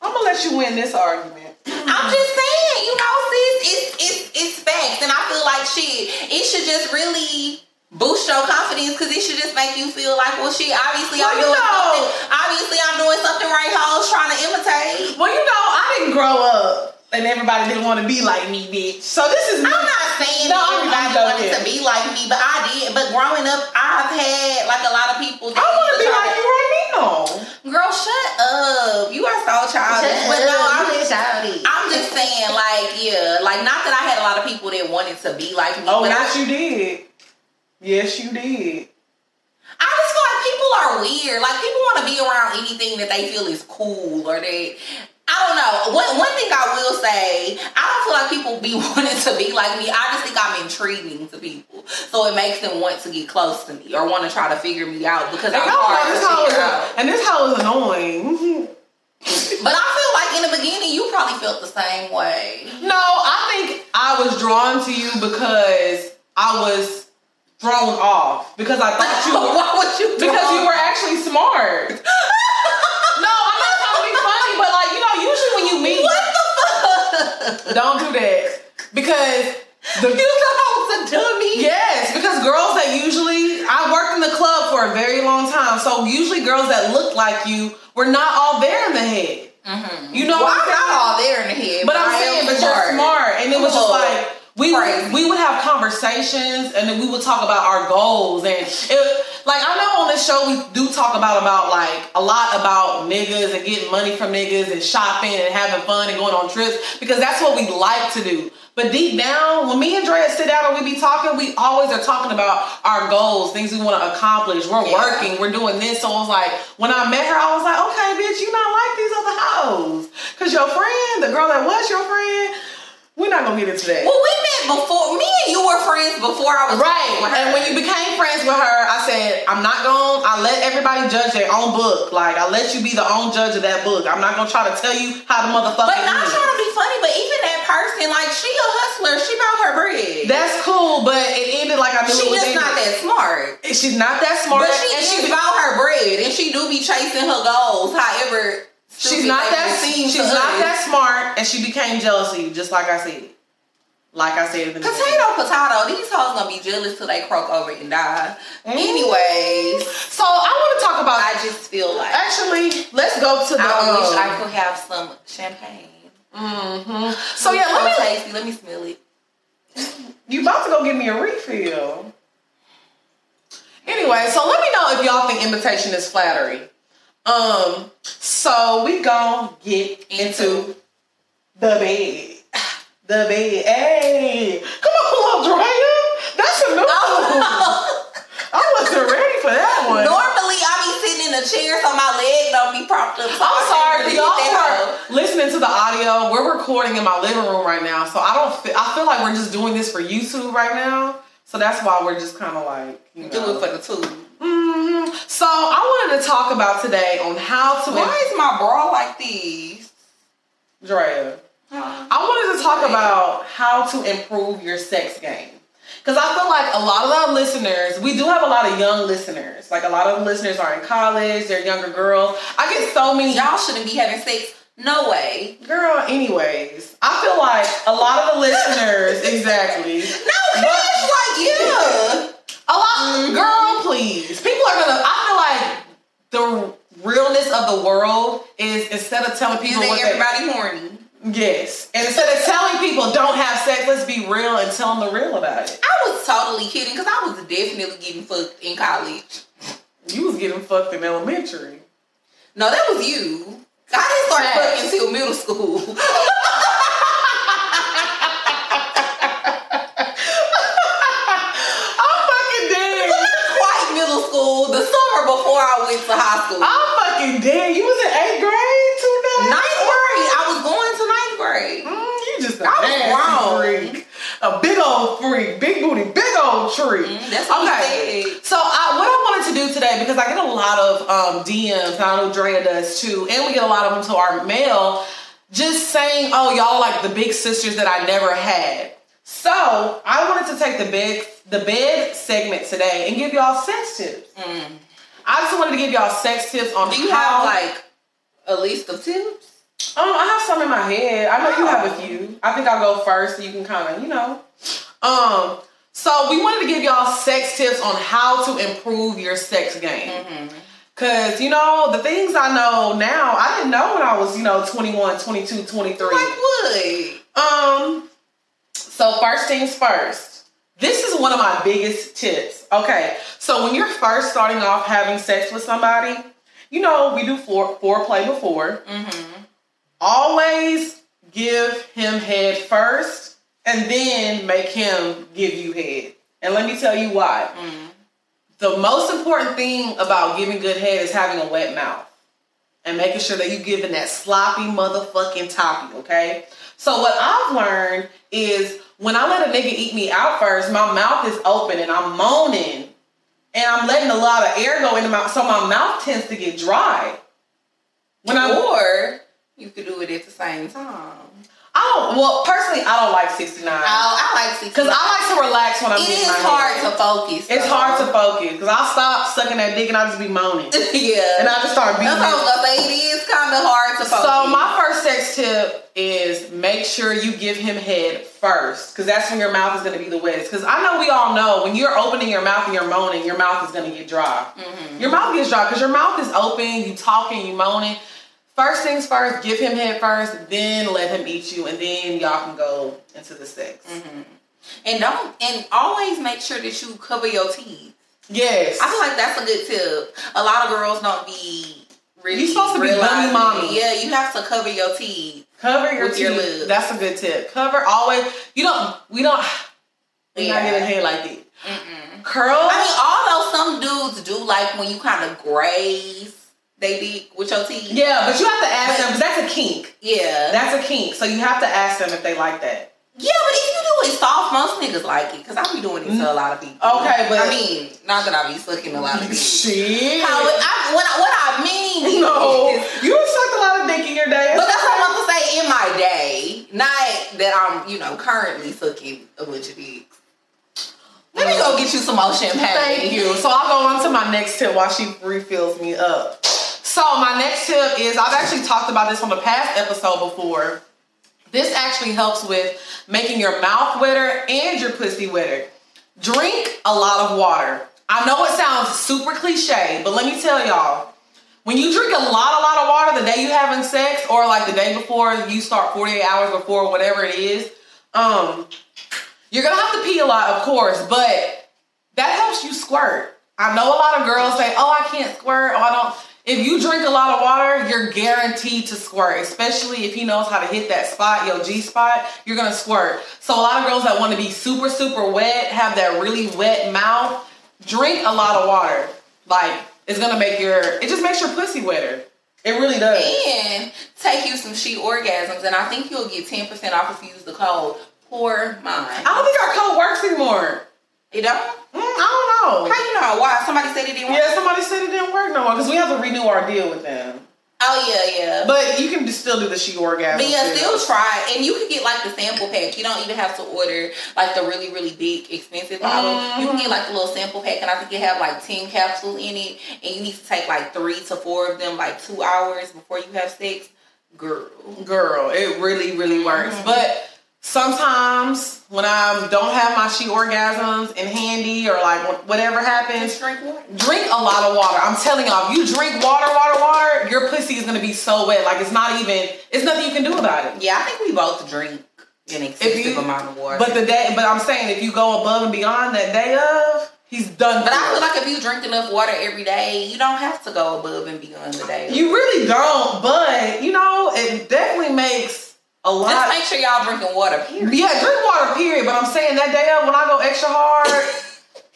I'm gonna let you win this argument.
I'm just saying, you know, sis, it's it's it's facts, and I feel like shit. It should just really boost your confidence because it should just make you feel like, well, shit. Obviously, I'm doing
know-
something. Obviously, I'm doing something right. Hoes trying to imitate.
Well, you know, I didn't grow up and everybody didn't want to be like me, bitch. So this is
I'm not saying
No,
that everybody
joking.
wanted to be like me, but I did. But growing up, I've had like a lot of people. that
I want to be like you right now.
Girl, shut up. You are so childish. but no, I'm just I'm just saying, like, yeah, like not that I had a lot of people that wanted to be like me,
Oh,
but
yes,
I,
you did. Yes, you did.
I just feel like people are weird. Like people want to be around anything that they feel is cool or that. I don't know. One one thing I will say, I don't feel like people be [LAUGHS] wanting to be like me. I just think I'm intriguing to people, so it makes them want to get close to me or want to try to figure me out because
And,
I'm
I don't know,
hard
this
to
hoe is,
figure out.
and this hoe is annoying. [LAUGHS]
But I feel like in the beginning, you probably felt the same way.
No, I think I was drawn to you because I was thrown off because I thought [LAUGHS] you were
Why would you?
because you were actually smart. no, I'm not trying to be funny, but like you know, usually when you meet,
What the fuck?
don't do that because the
You thought I was a dummy?
Yes, because girls that usually I worked in the club for a very long time, so usually girls that looked like you were not all there in the head. Mm-hmm. You know
Well, I'm
I'm
not all there in the head.
But I'm
I am
saying, but you're smart, and it was just like we would, we would have conversations, and then we would talk about our goals, and it, like I know on this show we do talk about about like a lot about niggas and getting money from niggas and shopping and having fun and going on trips because that's what we like to do. But deep down, when me and Drea sit down and we be talking, we always are talking about our goals, things we want to accomplish. We're
Yeah.
working, we're doing this. So I was like, when I met her, I was like, okay, bitch, you not like these other hoes. Cause your friend, the girl that was your friend, we're not gonna get into that.
Well, we met before. Me and you were friends before I was
Right. And when you became friends with her, I said, I'm not going to I let everybody judge their own book. Like I let you be the own judge of that book. I'm not gonna try to tell you how the motherfucker
but not
is.
trying to be funny, but even that person, like she a hustler, she bought her bread.
That's cool, but it ended like I knew
she
it was
just
ending.
not that smart.
She's not that smart.
But she
and she's
about her bread, and she do be chasing her goals. However,
she's not that she's not
us.
that smart and she became jealousy, just like I said. Like I said in the beginning.
Potato, potato. These hoes gonna be jealous till they croak over and die. Anyways,
So I want to talk about
I just feel like
actually let's go to the
I wish
um,
I could have some champagne.
Mm-hmm. So yeah, let me
tasty. Let me smell it.
You about to go get me a refill. Anyway, so let me know if y'all think imitation is flattery. Um, so we gonna get into the bed. The bed. Hey, come on, little Drea. That's a new one. I wasn't ready for that one.
Normally, I be sitting in a chair so my leg don't be propped up. So
I'm sorry,
really
y'all are listening to the audio. We're recording in my living room right now, so I don't. Feel, I feel like we're just doing this for YouTube right now. So that's why we're just kind of like you know.
Do it for the two.
So I wanted to talk about today on how to.
Why is my bra like these?
Drea, I wanted to talk about how to improve your sex game. Because I feel like a lot of our listeners, we do have a lot of young listeners. Like a lot of listeners are in college, they're younger girls. I get so many.
Y'all shouldn't be having sex No way.
Girl, anyways, I feel like a lot of the listeners, [LAUGHS] exactly.
No, it's like yeah.
A lot, girl, please. People are gonna. I feel like the realness of the world is instead of telling people what they,
everybody horny?
yes, and instead of telling people don't have sex, let's be real and tell them the real about it.
I was totally kidding because I was definitely getting fucked in college.
You was getting fucked in elementary.
No, that was you. I didn't start fucking until middle school. [LAUGHS] I went to high school.
I'm fucking dead. You was in eighth grade, days.
ninth grade. I was going to ninth grade.
Mm, you just a
I was wrong.
freak. A big old freak, big booty, big old tree.
Mm, that's what
okay. So I, what I wanted to do today, because I get a lot of um, DMs, and I know Drea does too, and we get a lot of them to our mail, just saying, "Oh, y'all like the big sisters that I never had." So I wanted to take the big the bed segment today and give y'all sex tips.
Mm.
I just wanted to give y'all sex tips on
Do you
how.
have like a list of tips?
Um, I have some in my head. I know you have a
Oh.
few. I think I'll go first so you can kind of, you know. Um, so we wanted to give y'all sex tips on how to improve your sex game.
Mm-hmm.
Cause you know, the things I know now, I didn't know when I was, you know, 21, 22, 23.
Like what?
Um, so first things first. This is one of my biggest tips. Okay, so when you're first starting off having sex with somebody, you know, we do fore- foreplay before
Mm-hmm.
always give him head first and then make him give you head. And let me tell you why.
Mm.
The most important thing about giving good head is having a wet mouth and making sure that you're giving that sloppy motherfucking toppy, okay? So what I've learned is when I let a nigga eat me out first, my mouth is open and I'm moaning and I'm letting a lot of air go into my so my mouth tends to get dry. When I'm
Or you could do it at the same time.
I don't. Well, personally, I don't like sixty nine
I, I like to
because I like to relax when I'm
It
my
hard
head.
to focus.
It's
though.
hard to focus because I'll stop sucking that dick and I'll just be moaning [LAUGHS]
yeah.
and I just start beating.
That's what I was
it.
gonna say. It is kind of hard to focus.
So my first sex tip is make sure you give him head first because that's when your mouth is going to be the wettest. Because I know we all know when you're opening your mouth and you're moaning, your mouth is going to get dry.
Mhm.
Your mouth gets dry because your mouth is open, you talking, you moaning. First things first, give him head first, then let him eat you, and then y'all can go into the sex.
Mhm. And don't and always make sure that you cover your teeth.
Yes.
I feel like that's a good tip. A lot of girls don't be really.
You supposed to be bunny mommy.
Yeah, you have to cover your teeth.
Cover your
With
teeth.
your lips.
That's a good tip. Cover always. You don't. We don't. We not
Yeah.
giving head like that.
Mm-mm.
Curl.
I mean, although some dudes do like when you kind of graze they dick with your teeth.
yeah, but you have to ask them because that's a kink.
Yeah.
That's a kink. So you have to ask them if they like that.
yeah, but if you do it soft, most niggas like it. Because I be doing it to a lot of people.
Okay, but-
I mean, not that I be sucking a lot of dick.
Shit.
How it, I, what, I, what I mean
no,
is,
you sucked a lot of dick in your day.
but that's what I'm about to say in my day. Not that I'm, you know, currently sucking a bunch of dicks. Let me go get you some more champagne.
Thank you. So I'll go on to my next tip while she refills me up. So my next tip is I've actually talked about this on the past episode before. This actually helps with making your mouth wetter and your pussy wetter. Drink a lot of water. I know it sounds super cliche, but let me tell y'all, when you drink a lot, a lot of water the day you're having sex, or like the day before you start 48 hours before, whatever it is, um, you're gonna have to pee a lot, of course, but that helps you squirt. I know a lot of girls say, "Oh, I can't squirt." Oh, I don't. If you drink a lot of water, you're guaranteed to squirt. Especially if he knows how to hit that spot, your G spot, you're gonna squirt. So a lot of girls that want to be super, super wet, have that really wet mouth, drink a lot of water. Like it's gonna make your. It just makes your pussy wetter. It really does.
And take you some she orgasms, and I think you'll get 10% off if you use the code Pour Mine.
I don't think our code works anymore.
You don't?
Mm, I don't know.
How you know? Why? Somebody said it didn't work?
Yeah, somebody said it didn't work no more because we have to renew our deal with them.
Oh, yeah, yeah.
But you can still do the she orgasm.
But yeah,
too.
still try. And you can get like the sample pack. You don't even have to order like the really, really big, expensive bottle. You can get like the little sample pack, and I think it have like 10 capsules in it. And you need to take like three to four of them, like two hours before you have sex. girl.
Girl, it really, really works.
Mhm.
But sometimes when I don't have my she orgasms in handy or like whatever happens,
Just drink water.
drink a lot of water. I'm telling y'all, if you drink water, water, water, your pussy is gonna be so wet. Like it's not even, it's nothing you can do about it.
Yeah, I think we both drink an excessive
you-
amount of water.
But the day, but I'm saying if you go above and beyond that day of, he's done.
But I feel like if you drink enough water every day, you don't have to go above and beyond the day.
you really don't. But you know, it definitely makes a lot.
just make sure y'all drinking water. Period.
yeah, drink water. Period. But I'm saying that day when I go extra hard, [LAUGHS]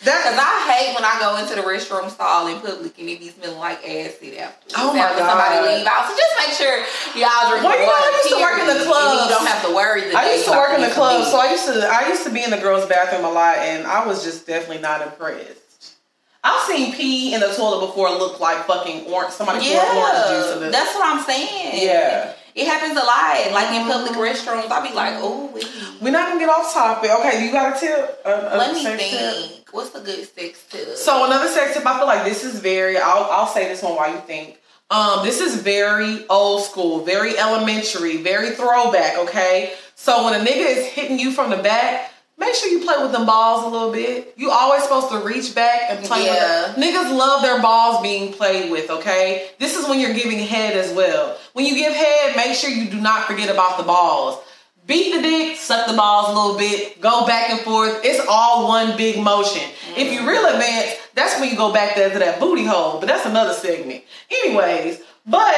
Cause I hate when I go into the restroom stall in public and it be smelling like acid after.
Oh my
after
God.
somebody leave out. So just make sure y'all drink
Well, you know,
water.
I used to work in the
and You don't have to worry.
I used to work in the club, so I used to I used to be in the girls' bathroom a lot, and I was just definitely not impressed. I've seen pee in the toilet before look like fucking orange. Somebody poured orange juice in
yeah,
it.
that's what I'm saying.
Yeah.
It happens a lot. Like in public restrooms, I be like, oh, wait.
We're not gonna get off topic. Okay, you got a tip? A- a
let me
sex tip?
think. What's a good sex tip?
So another sex tip, I feel like this is very. I'll I'll say this one while you think. Um, this is very old school, very elementary, very throwback. Okay, so when a nigga is hitting you from the back, make sure you play with them balls a little bit. You always supposed to reach back and play
Yeah.
with them. Niggas love their balls being played with. Okay, this is when you're giving head as well. When you give head, make sure you do not forget about the balls. Beat the dick, suck the balls a little bit, go back and forth. It's all one big motion. If you real advanced, that's when you go back there to that booty hole, but that's another segment. Anyways, but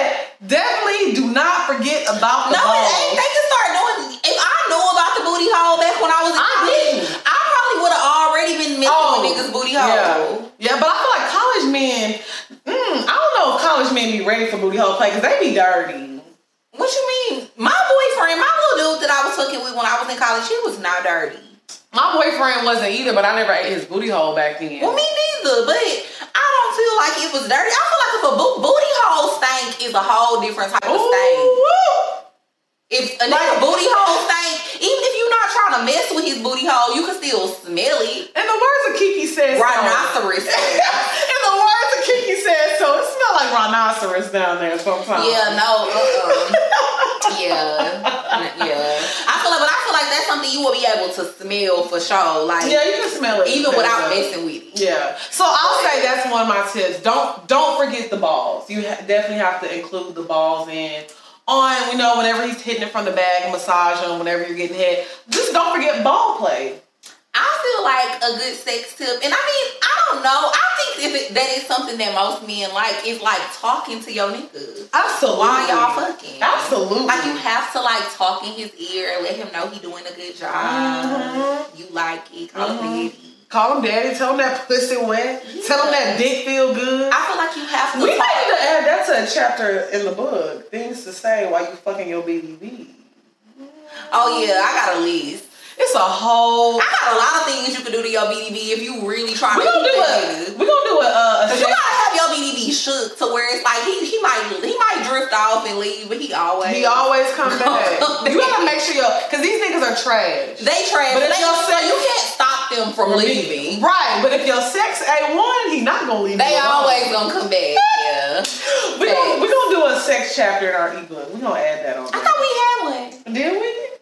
definitely do not forget about the
No, it
balls.
ain't. They can start doing. If I knew about the booty hole back when I was in
I
college,
didn't.
I probably would have already been messing
Oh,
with niggas' booty hole.
Yeah. yeah, but I feel like college men, mm, I don't know if college men be ready for booty hole play because they be dirty.
What you mean? My boyfriend, my little dude that I was fucking with when I was in college, he was not dirty.
My boyfriend wasn't either, but I never ate his booty hole back then.
Well, me neither. But I don't feel like it was dirty. I feel like if a bo- booty hole stank is a whole different type of stank.
Ooh.
If a nigga
Like-
booty hole stank, even if you're not trying to mess with his booty hole, you can still smell it.
In the words of Kiki said, so.
Rhinoceros. [LAUGHS]
In the words of Kiki said, so it smelled like rhinoceros down there sometimes.
Yeah, no, uh-uh. yeah, [LAUGHS] yeah. I feel like, but I feel like that's something you will be able to smell for sure. Like,
Yeah, you can smell it.
even without
Yeah.
messing with it.
Yeah. So I'll say that's one of my tips. Don't don't forget the balls. You ha- definitely have to include the balls in on you know whenever he's hitting it from the back, massage him whenever you're getting hit. Just don't forget ball play.
I feel like a good sex tip, and I mean, I don't know. I think if it, that is something that most men like is like talking to your niggas
Absolutely.
while y'all fucking.
Absolutely.
Like you have to like talk in his ear, and let him know he doing a good job.
Mhm.
You like it, call
Mhm.
him daddy.
Call him daddy. Tell him that [LAUGHS] pussy wet. Tell him that dick feel good.
I feel like you have to.
we might need to add that to a chapter in the book. Things to say while you fucking your BDB.
Oh yeah, I got a list.
It's a whole.
I got a lot of things you can do to your BDB if you really trying
We
to
gonna do
nigga.
We gonna do a. Uh, a
you gotta have your BDB shook to where it's like he he might he might drift off and leave, but he always
He always come [LAUGHS] back. you gotta make sure your because these niggas are trash.
they trash.
But
But they, so you can't stop them from leaving.
Right, but if your sex a one, he not gonna leave.
They always gonna come back. [LAUGHS] Yeah.
We gonna, we gonna do a sex chapter in our ebook. We gonna add that on.
I thought we had one.
Did we?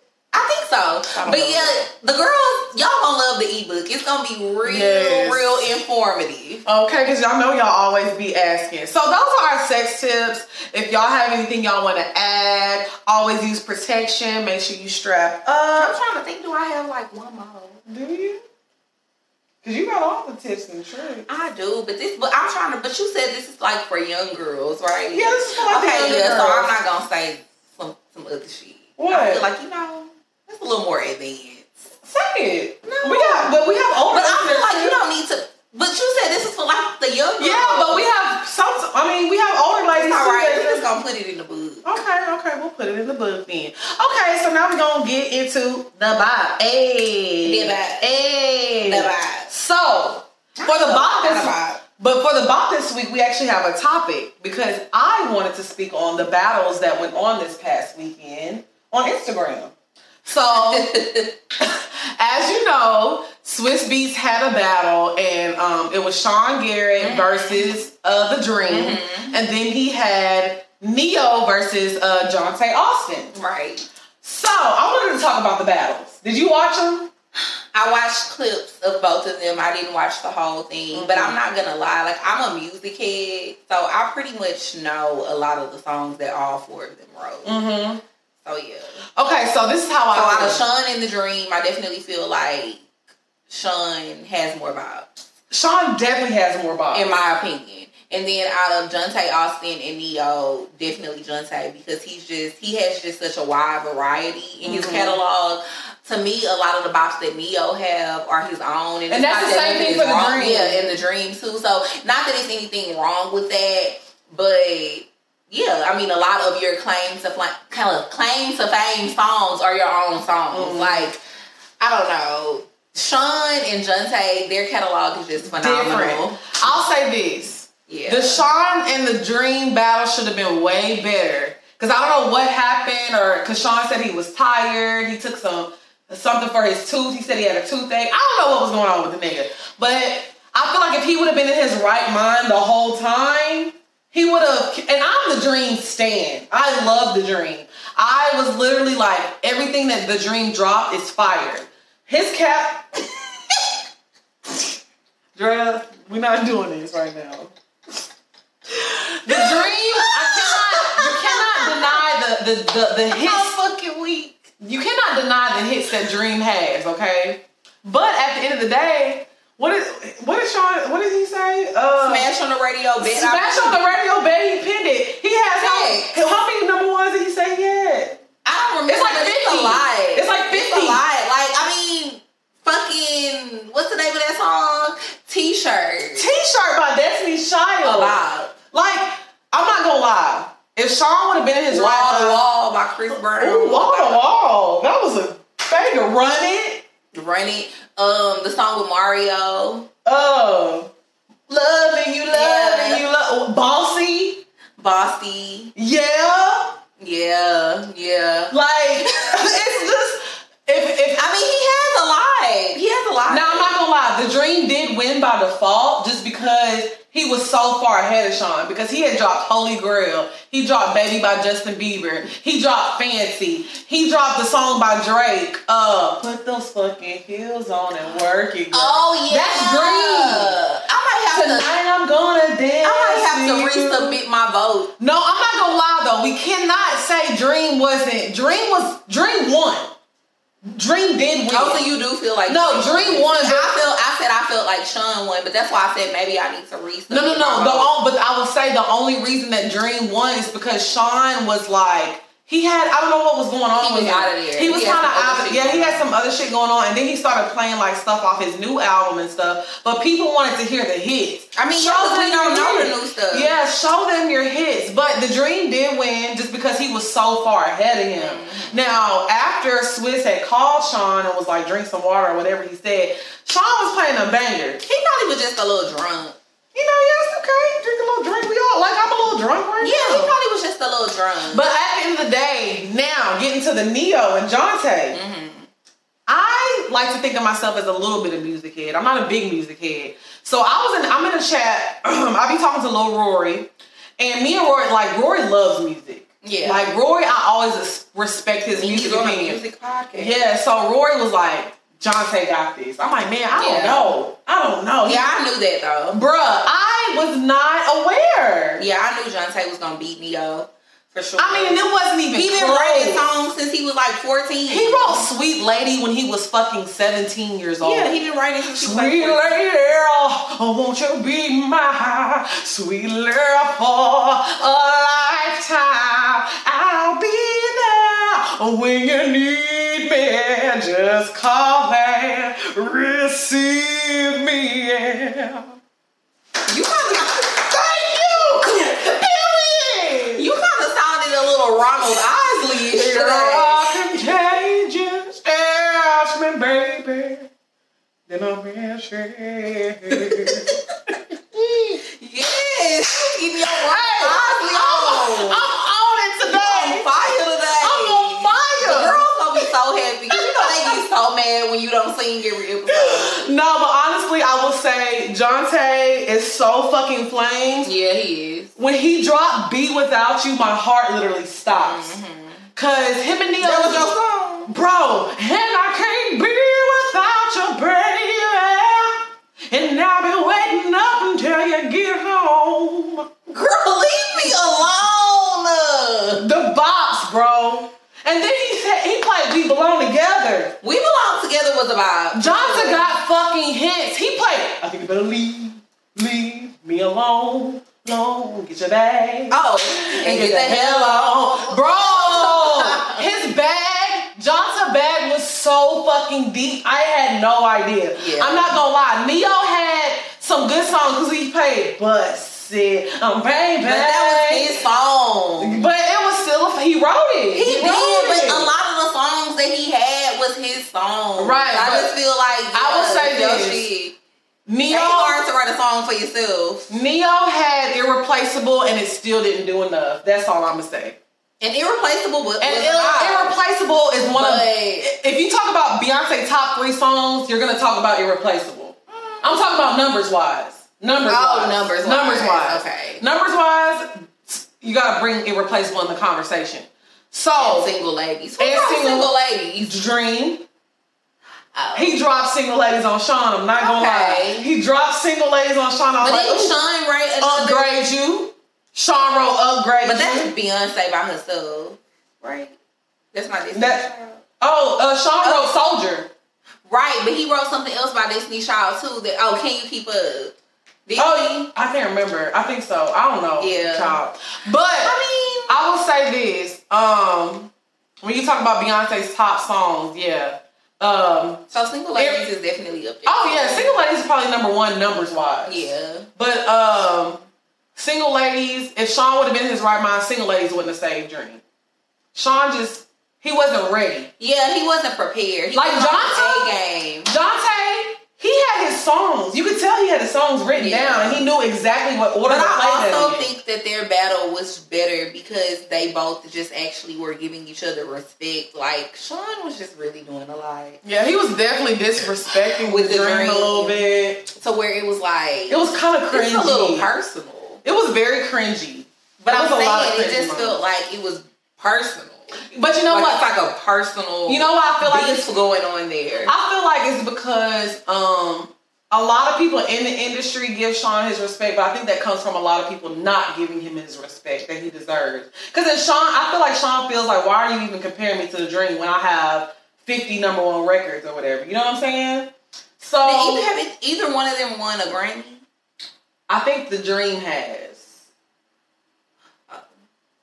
I think so.
Don't
But yeah, the girls, y'all gonna love the ebook. It's gonna be real,
Yes.
real informative.
Okay, because y'all know y'all always be asking. So those are our sex tips. If y'all have anything y'all want to add, always use protection. Make sure you strap up.
I'm trying to think. Do I have like one more?
Do you? Because you got all the tips and tricks.
I do, but this, but I'm trying to. But you said this is like for young girls, right?
Yeah, this is for like
okay. Yeah, so. I'm not gonna say some some other shit.
What?
I feel like you know, it's a little more advanced.
Say it.
No.
We got, but we have older.
But I feel like you don't need to. But you said this is for like the young girls.
Yeah, but we have some. I mean, we have older ladies.
All right, we just gonna put it in the book.
Okay, okay, we'll put it in the book then. Okay, so now we're gonna get into the vibe. Hey,
The vibe.
Hey,
The vibe.
So for the bop this,
vibe.
but for the bop this week, we actually have a topic because I wanted to speak on the battles that went on this past weekend on Instagram. So [LAUGHS] as you know, Swizz Beatz had a battle, and um, it was Sean Garrett
Mhm.
versus uh, The Dream,
Mhm.
and then he had Ne-Yo versus uh, Johntá Austin.
Right.
So I wanted to talk about the battles. Did you watch them?
I watched clips of both of them. I didn't watch the whole thing, mm-hmm. but I'm not gonna lie. Like I'm a music head, so I pretty much know a lot of the songs that all four of them wrote.
Mm-hmm.
So yeah.
Okay, so this is how I.
So out of Sean and the Dream, I definitely feel like Sean has more vibes.
Sean definitely has more vibes,
in my opinion. And then out of Johntá Austin and Ne-Yo, definitely Johntá because he's just he has just such a wide variety in his mm-hmm. catalog. To me, a lot of the bops that Ne-Yo have are his own,
and, and that's the same thing for the
wrong,
dream.
Yeah, and the dream too. So not that there's anything wrong with that, but yeah, I mean, a lot of your claims to kind of claims to fame songs are your own songs. Mm-hmm. Like, I don't know, Sean and Johntá, their catalog is just phenomenal. Different.
I'll say this yeah. The Sean and the Dream battle should have been way better. Cause I don't know what happened, or cause Sean said he was tired. He took some something for his tooth. He said he had a toothache. I don't know what was going on with the nigga, but I feel like if he would have been in his right mind the whole time, he would have. And I'm the Dream stand. I love the Dream. I was literally like everything that the Dream dropped is fire. His cap. [LAUGHS] Drea, we're not doing this right now. The dream, I cannot, you cannot deny the the the, the hits.
How fucking weak.
You cannot deny the hits that Dream has, okay? But at the end of the day, what is what is Sean? What did he say?
Uh, smash on the radio,
bet. Smash on the radio, bet. He pinned it. He has how, how many number ones did he say he had?
I don't remember.
It's like fifty. It's a lot. It's like fifty.
It's a lot. Like I mean, fucking. What's the name of that song? T-shirt.
T-shirt by Destiny's Child.
A lot.
Like, I'm not gonna lie. If Sean would have been in his
wall
right
to wall by Chris Brown.
Ooh, wall to wall. That was a banger. Run it.
Run it. Um, the song with Mario.
Oh. Loving you, loving yeah. you, love. Bossy.
Bossy.
Yeah.
Yeah. Yeah.
Like, [LAUGHS] it's just. If, if
I mean, he has a lot. He has a lot.
Now I'm not gonna lie. The Dream did win by default, just because he was so far ahead of Sean because he had dropped Holy Grail. He dropped Baby by Justin Bieber. He dropped Fancy. He dropped the song by Drake. Uh, put those fucking heels on and work it. Girl.
Oh yeah,
that's Dream.
I might have
Tonight to, I'm gonna dance.
I might have to resubmit my vote.
No, I'm not gonna lie though. We cannot say Dream wasn't. Dream was Dream won. Dream did win.
Oh, so you do feel like
no Dream, won.
I feel. I said I felt like Sean won, but that's why I said maybe I need to read.
No, no, no. The all, but I would say the only reason that Dream won is because Sean was like he had I don't know what was going on.
He was him. out of there.
He was kind of out of yeah. He had some other shit going on, and then he started playing like stuff off his new album and stuff. But people wanted to hear the hits.
I mean, show them we don't know the new stuff.
Yeah, show them your hits. But the Dream did win just because he was so far ahead of him. Mm-hmm. Now after Swiss had called Sean and was like, "Drink some water" or whatever he said, Sean was playing a banger.
He probably was just a little drunk.
You know, yeah, it's okay. Drink a little drink. We all like I'm a little drunk right
yeah,
now.
he probably was just a little drunk.
But at the end of the day, now getting to the Ne-Yo and Johntá, mm-hmm. I like to think of myself as a little bit of music head. I'm not a big music head. So I was in I'm in a chat, [CLEARS THROAT] I be talking to Lil Rory, and me and Rory, like Rory loves music.
Yeah.
Like Rory, I always respect his music opinion.
Music podcast.
Yeah, so Rory was like, Johntá got this. I'm like, man, I don't know. I don't know.
Yeah, I knew that though.
Bruh, I was not aware.
Yeah, I knew Johntá was gonna beat me up. For sure.
I mean, it wasn't even.
He been writing songs since he was like 14.
He wrote "Sweet Lady" when he was fucking 17 years old.
Yeah, he been writing since
Sweet lady, oh, won't you be my sweet lady for a lifetime? I'll be when you need me. Just call and receive me. Yeah.
You kind of
thank you. Period.
You kind of sounded a little Ronald
today. You're contagious. Ask me, baby. Then [LAUGHS]
Yes, keep your Ronald Isley on.
I'm on it today.
You on fire today.
I'm on fire.
The girls gonna be so happy. You know they get so mad when you don't sing every episode. [GASPS]
No, but honestly, I will say Johntá is so fucking flames.
Yeah, he is.
When he dropped "Be Without You," my heart literally stops. Mm-hmm. Cause him and Ne-Yo,
That was your song.
bro, and I can't be without you, baby. And I'll be waiting up until you get home.
Girl, leave me alone.
The box, bro. And then he said he played "We Belong Together."
We belong together was about
Johnson got fucking hits. He played. I think you better leave, leave me alone, alone. Get your bag
Oh,
and get the hell on, bro. His bag, Johnson's bag was so fucking deep. I had no idea.
Yeah.
I'm not gonna lie. Ne-Yo had some good songs because he played "Busted," um, "Baby."
But that was his song.
But it was still a he wrote it.
He did,
wrote
but
it.
a lot of the songs that he had was his song.
Right,
I just feel like
I will say this.
shit.
Ne-Yo.
It's hard to write a song for yourself.
Ne-Yo had irreplaceable and it still didn't do enough. That's all I'm gonna say.
And irreplaceable was,
And Ir- irreplaceable is one of.
But-
If you talk about Beyonce top three songs, you're gonna talk about irreplaceable. I'm talking about numbers wise. Numbers
Oh,
wise.
numbers
Numbers
wise.
wise.
Okay.
Numbers wise, you gotta bring irreplaceable in the conversation. So
And single ladies. Who
And single-
single ladies?
Dream.
Oh.
He dropped single ladies on Sean. I'm not gonna
Okay.
lie. He dropped single ladies on Sean. I was
But
like,
didn't Sean write another?
upgrade you. Sean wrote upgrade
But
you.
that's Beyonce by herself, right? That's not Disney
That-
Child.
Oh, uh, Sean wrote Soldier.
Right, but he wrote something else by Destiny Child too. That oh, can you keep up? Did
Oh, I can't remember. I think so. I don't know.
Yeah.
Child. But
I mean,
I will say this. Um, when you talk about Beyonce's top songs, yeah. Um,
so single ladies is definitely up there.
oh yeah, Single Ladies is probably number one numbers wise.
yeah.
But um, Single Ladies, if Sean would have been in his right mind, Single Ladies wouldn't have saved Dream. Sean just he wasn't ready.
Yeah, he wasn't prepared. He
Like
was on his
Johnson?
A game.
Dante, he had his songs. You could tell he had his songs written
Yeah.
down, and he knew exactly what order
But
to play
I
them
also
in.
think that their battle was better because they both just actually were giving each other respect. Like Sean was just really doing a lot.
Yeah, he was definitely disrespecting
With
with the
the
dream a little bit.
To where it was like
It was kind of cringy.
it's a little personal.
it was very cringy.
But
It
I'm
was a lot of
saying it just
moments.
felt like it was personal.
But you know
like
what?
it's like a personal
you know why I feel like it's.
going on there.
I feel like it's because um a lot of people in the industry give Sean his respect, but I think that comes from a lot of people not giving him his respect that he deserves. Because in Sean, I feel like Sean feels like, why are you even comparing me to the Dream when I have fifty number one records or whatever? You know what I'm saying? So
Did either have it, either one of them won a Grammy?
I think the Dream has.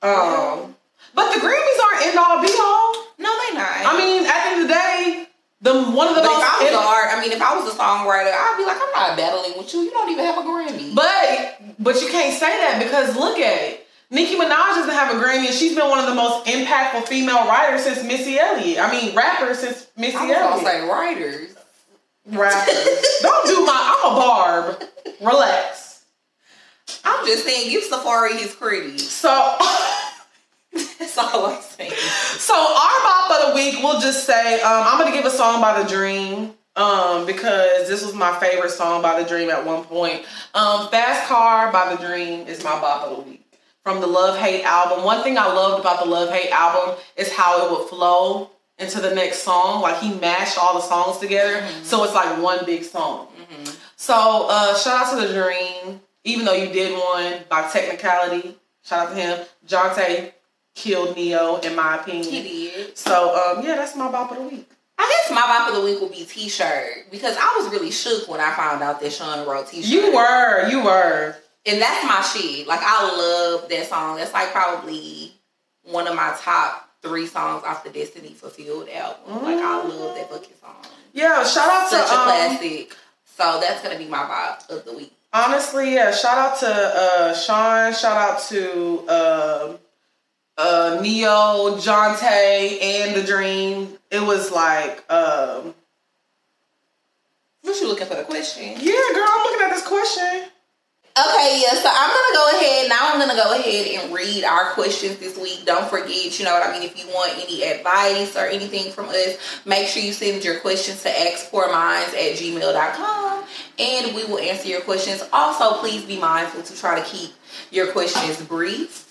Uh,
Um, but the Grammys aren't end all be all.
No, they not.
I mean, at the end of the day, the one of the
but if
most.
I was an art, I mean, if I was a songwriter, I'd be like, I'm not battling with you. You don't even have a Grammy.
but but you can't say that because look at it. Nicki Minaj doesn't have a Grammy, and she's been one of the most impactful female writers since Missy Elliott. I mean, rapper since Missy
I was
Elliott.
say writers.
Rapper. [LAUGHS] Don't do my. I'm a barb. Relax.
I'm just saying, give Safaree his credit.
So. [LAUGHS] [LAUGHS]
That's all I'm saying.
So our bop of the week, we'll just say, um, I'm gonna give a song by the Dream. Um, because this was my favorite song by the Dream at one point. Um, Fast Car by the Dream is my bop of the week. From the Love Hate album. One thing I loved about the Love Hate album is how it would flow into the next song. Like he mashed all the songs together. So it's like one big song. So uh shout out to the Dream. Even though you did one by technicality, shout out to him. Johntá killed Ne-Yo in my opinion.
He did.
So um yeah, that's my bop of the week.
I guess my bop of the week will be T-shirt because I was really shook when I found out that Sean wrote T-shirt.
You were, you were.
and that's my shit. Like I love that song. That's like probably one of my top three songs off the Destiny Fulfilled album. Like I love that fucking song.
Yeah, shout out
Such
to
a
um,
classic. So that's gonna be my bop of the week.
honestly, yeah, shout out to uh Sean, shout out to um uh Ne-Yo, Johntá, and the Dream. It was like um
What you looking for the question?
yeah, girl, I'm looking at this question.
Okay, yeah, so I'm gonna go ahead now. I'm gonna go ahead and read our questions this week. Don't forget, you know what I mean. If you want any advice or anything from us, make sure you send your questions to xpourminds at gmail.com and we will answer your questions. Also, please be mindful to try to keep your questions brief,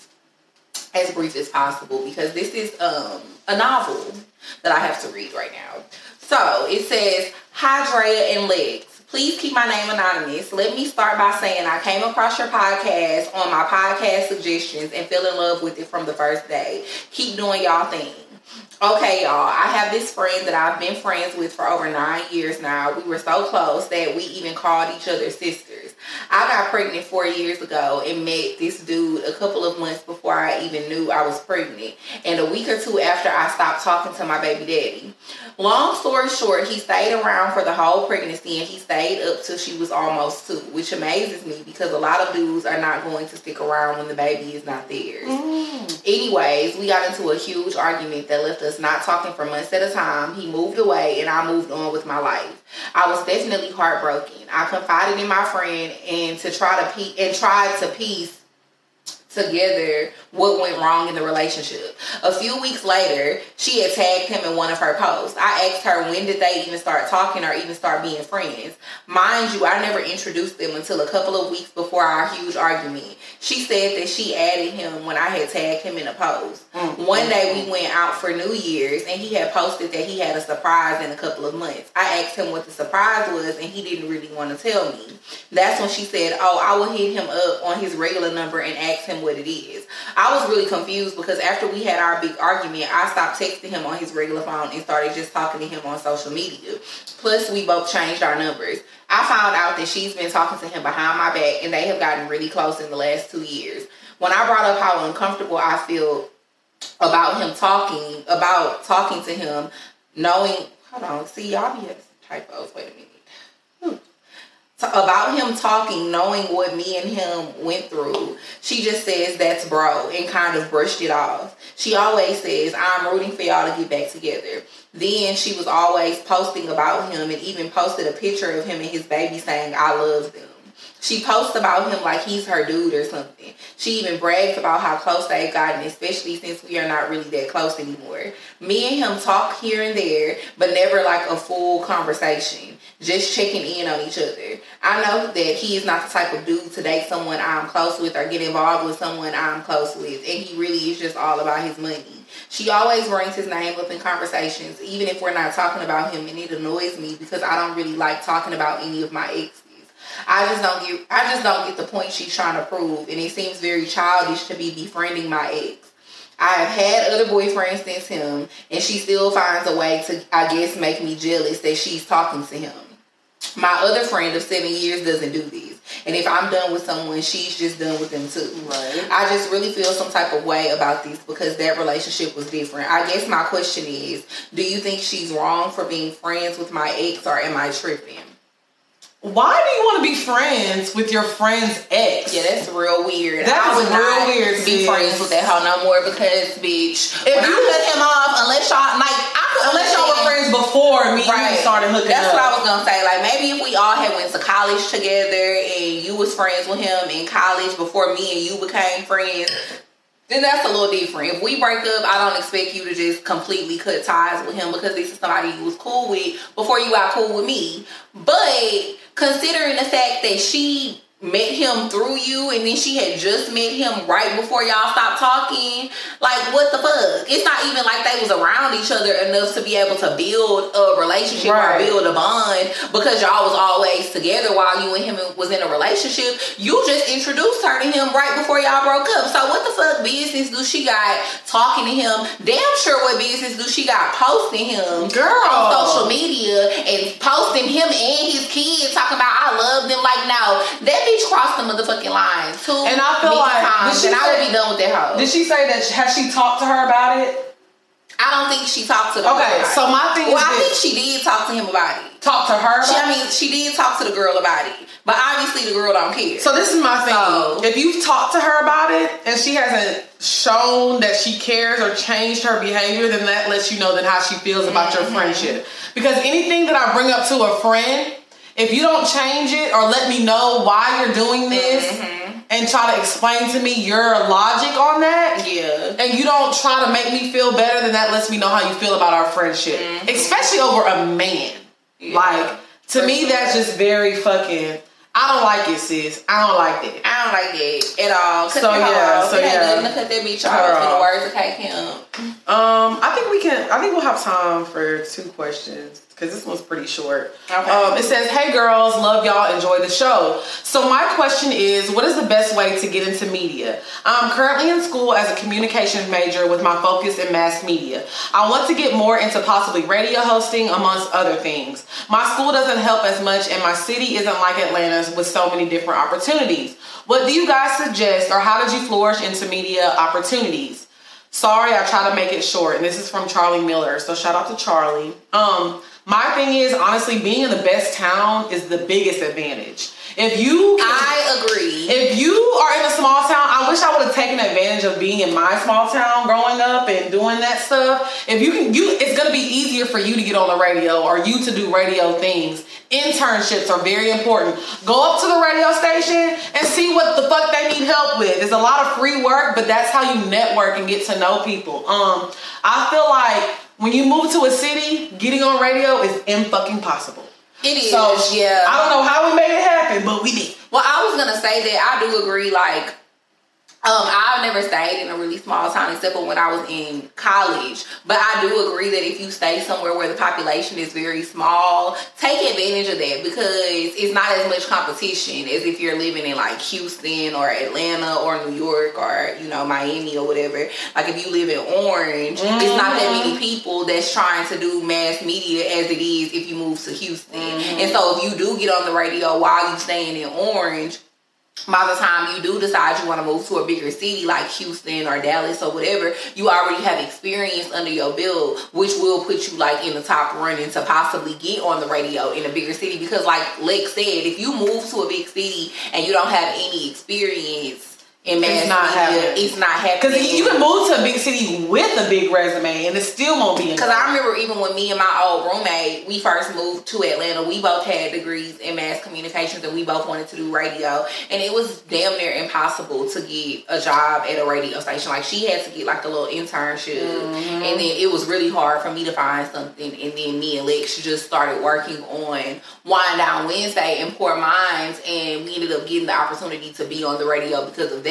as brief as possible, because this is um, a novel that I have to read right now. So it says, Hi Drea and Lex. Please keep my name anonymous. Let me start by saying I came across your podcast on my podcast suggestions and fell in love with it from the first day. Keep doing y'all thing. Okay, y'all. I have this friend that I've been friends with for over nine years now. We were so close that we even called each other sisters. I got pregnant four years ago and met this dude a couple of months before I even knew I was pregnant. And a week or two after I stopped talking to my baby daddy. Long story short, he stayed around for the whole pregnancy and he stayed up till she was almost two, which amazes me because a lot of dudes are not going to stick around when the baby is not theirs. Mm. Anyways, we got into a huge argument that left us not talking for months at a time. He moved away and I moved on with my life. I was definitely heartbroken. I confided in my friend and to try to pe- and tried to piece together what went wrong in the relationship. A few weeks later, she had tagged him in one of her posts. I asked her when did they even start talking or even start being friends. Mind you, I never introduced them until a couple of weeks before our huge argument. She said that she added him when I had tagged him in a post. Mm-hmm. One day we went out for New Year's and he had posted that he had a surprise in a couple of months. I asked him what the surprise was and he didn't really want to tell me. That's when she said, "Oh, I will hit him up on his regular number and ask him what it is." I was really confused because after we had our big argument, I stopped texting him on his regular phone and started just talking to him on social media. Plus, we both changed our numbers. I found out that she's been talking to him behind my back and they have gotten really close in the last two years. When I brought up how uncomfortable I feel about him talking, about talking to him, knowing, hold on, see, y'all be typos, wait a minute about him talking, knowing what me and him went through, she just says that's bro and kind of brushed it off. She always says, I'm rooting for y'all to get back together. Then she was always posting about him and even posted a picture of him and his baby saying, I love them. She posts about him like he's her dude or something. She even brags about how close they've gotten, especially since we are not really that close anymore. Me and him talk here and there, but never like a full conversation. Just checking in on each other. I know that he is not the type of dude to date someone I'm close with or get involved with someone I'm close with, and he really is just all about his money. She always brings his name up in conversations, even if we're not talking about him, and it annoys me because I don't really like talking about any of my exes. I just don't get I just don't get the point she's trying to prove, and it seems very childish to be befriending my ex. I have had other boyfriends since him, and she still finds a way to, I guess, make me jealous that she's talking to him. My other friend of seven years doesn't do this. And if I'm done with someone, she's just done with them too. Right. I just really feel some type of way about this because that relationship was different. I guess my question is, do you think she's wrong for being friends with my ex or am I tripping?
Why do you want to be friends with your friend's ex?
Yeah, that's real weird.
That I would real weird.
Be sis. friends with that hoe no more because, bitch, if you I cut him off, unless y'all like,
unless y'all were friends before me, right. started hooking up.
That's
up.
what I was gonna say. Like maybe if we all had went to college together and you was friends with him in college before me and you became friends, then that's a little different. If we break up, I don't expect you to just completely cut ties with him because this is somebody you was cool with before you got cool with me. But considering the fact that she met him through you and then she had just met him right before y'all stopped talking. Like what the fuck? It's not even like they was around each other enough to be able to build a relationship right. or build a bond because y'all was always together while you and him was in a relationship. You just introduced her to him right before y'all broke up. So what the fuck business do she got talking to him? Damn sure what business do she got posting him
girl.
on social media and posting him and his kids talking about I love them like now. That bitch crossed the motherfucking line too. And I feel like times, and I would be done with that hoe.
Did she say that? Has she talked to her about it?
I don't think she talked to the
Okay, so my thing
well, I think she did talk to him about it.
Talk to her
she, I mean, she did talk to the girl about it. But obviously the girl don't care.
So this is my thing. So, if you've talked to her about it and she hasn't shown that she cares or changed her behavior, then that lets you know then how she feels about mm-hmm. your friendship. Because anything that I bring up to a friend if you don't change it or let me know why you're doing this
Mm-hmm.
and try to explain to me your logic on that,
Yeah.
and you don't try to make me feel better, then that lets me know how you feel about our friendship, especially over a man.
Yeah.
Like to
For
me,
sure.
that's just very fucking. I don't like it, sis. I don't like it.
I don't like it at all. Cut
So, yeah,
off.
so,
it
yeah.
cut that bitch off. In the words of K Kim.
Um, I think we can. I think we'll have time for two questions because this one's pretty short.
Okay.
Um, it says, "Hey girls, love y'all. Enjoy the show." So my question is, what is the best way to get into media? I'm currently in school as a communications major with my focus in mass media. I want to get more into possibly radio hosting, amongst other things. My school doesn't help as much, and my city isn't like Atlanta's with so many different opportunities. What do you guys suggest, or how did you flourish into media opportunities? Sorry, I try to make it short, and this is from Charlie Miller. So shout out to Charlie. Um, my thing is honestly, being in the best town is the biggest advantage. If you can-
I agree.
if you are in a small town, I wish I would have taken advantage of being in my small town growing up and doing that stuff. If you can, you it's gonna be easier for you to get on the radio or you to do radio things. Internships are very important. Go up to the radio station and see what the fuck they need help with. There's a lot of free work, but that's how you network and get to know people. Um, I feel like when you move to a city, getting on radio is fucking possible.
it is.
So
yeah.
I don't know how we made it happen, but we did.
Well, I was gonna say that I do agree. Like, um, I've never stayed in a really small town except for when I was in college. But I do agree that if you stay somewhere where the population is very small, take advantage of that because it's not as much competition as if you're living in like Houston or Atlanta or New York or you know Miami or whatever. Like if you live in Orange, it's not that many people that's trying to do mass media as it is if you move to Houston. And so if you do get on the radio while you're staying in Orange by the time you do decide you want to move to a bigger city like Houston or Dallas or whatever, you already have experience under your belt, which will put you like in the top running to possibly get on the radio in a bigger city. Because, like Lex said, if you move to a big city and you don't have any experience in mass
It's not happening.
it's not happening.
Because you can move to a big city with a big resume and it still won't be
Because. I remember even when me and my old roommate, we first moved to Atlanta, we both had degrees in mass communications and we both wanted to do radio. And it was damn near impossible to get a job at a radio station. Like she had to get like a little internship. Mm-hmm. And then it was really hard for me to find something. And then me and Lex just started working on Wind Down Wednesday in Poor Minds, And we ended up getting the opportunity to be on the radio because of that.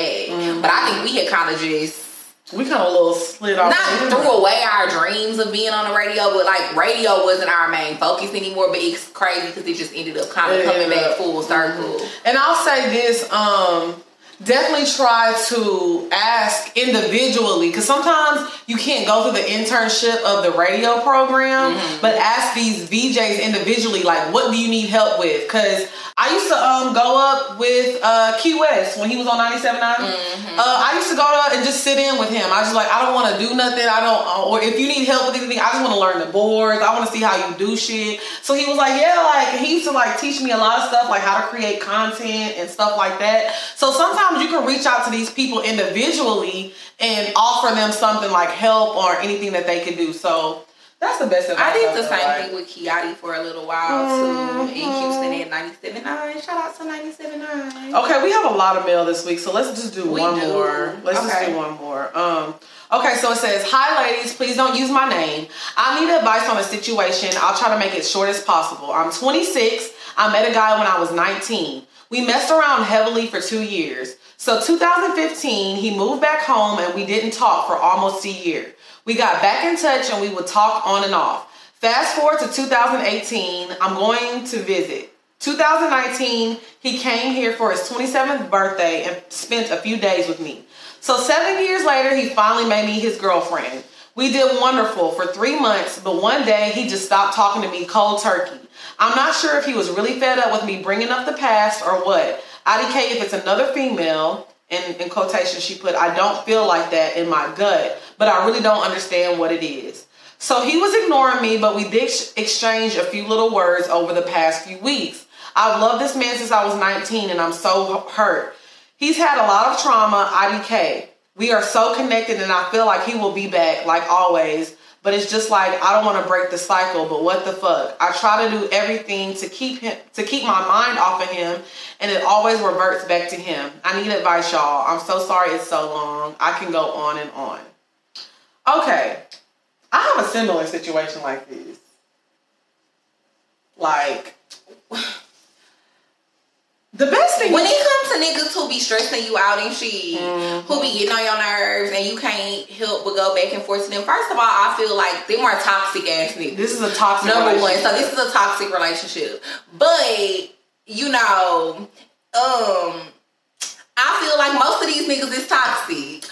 But I think we had kind of just
we kind of a little slid off.
not
the
threw away our dreams of being on the radio, but like radio wasn't our main focus anymore. But it's crazy because it just ended up kind of
Yeah.
coming back full circle.
And I'll say this, um, definitely try to ask individually because sometimes you can't go through the internship of the radio program,
Mm-hmm.
but ask these DJs individually, like, what do you need help with? Because I used to um, go up with uh, Key West when he was on 97.9.
Mm-hmm.
Uh, I used to go up and just sit in with him. I just like, I don't want to do nothing. I don't, uh, or if you need help with anything, I just want to learn the boards. I want to see how you do shit. So he was like, yeah, like he used to like teach me a lot of stuff, like how to create content and stuff like that. So sometimes you can reach out to these people individually and offer them something like help or anything that they can do. So that's the best advice.
I did the same thing with Kiati for a little while too in Houston at 97.9. Shout out to 97.9.
Okay, we have a lot of mail this week, so let's just do
We
one
do.
more. Let's just do one more. Um, okay, so it says, "Hi, ladies. Please don't use my name. I need advice on a situation. I'll try to make it short as possible. I'm 26. I met a guy when I was 19. We messed around heavily for two years. So 2015, he moved back home, and we didn't talk for almost a year. We got back in touch, and we would talk on and off. Fast forward to 2018. I'm going to visit." 2019, he came here for his 27th birthday and spent a few days with me. So, seven years later, he finally made me his girlfriend. We did wonderful for three months, but one day he just stopped talking to me cold turkey. I'm not sure if he was really fed up with me bringing up the past or what. IDK, if it's another female, in, in quotation, she put, I don't feel like that in my gut, but I really don't understand what it is. So he was ignoring me, but we did exchange a few little words over the past few weeks. I've loved this man since I was 19 and I'm so hurt. He's had a lot of trauma, IDK. We are so connected and I feel like he will be back like always, but it's just like I don't want to break the cycle. But what the fuck? I try to do everything to keep him to keep my mind off of him, and it always reverts back to him. I need advice, y'all. I'm so sorry it's so long. I can go on and on. Okay, I have a similar situation like this. Like. The best thing
when it comes to niggas who be stressing you out and shit,
Mm-hmm.
who be getting on your nerves and you can't help but go back and forth to them. First of all, I feel like they're toxic ass niggas.
this is a toxic
Number one, so this is a toxic relationship. But you know, um, I feel like most of these niggas is toxic.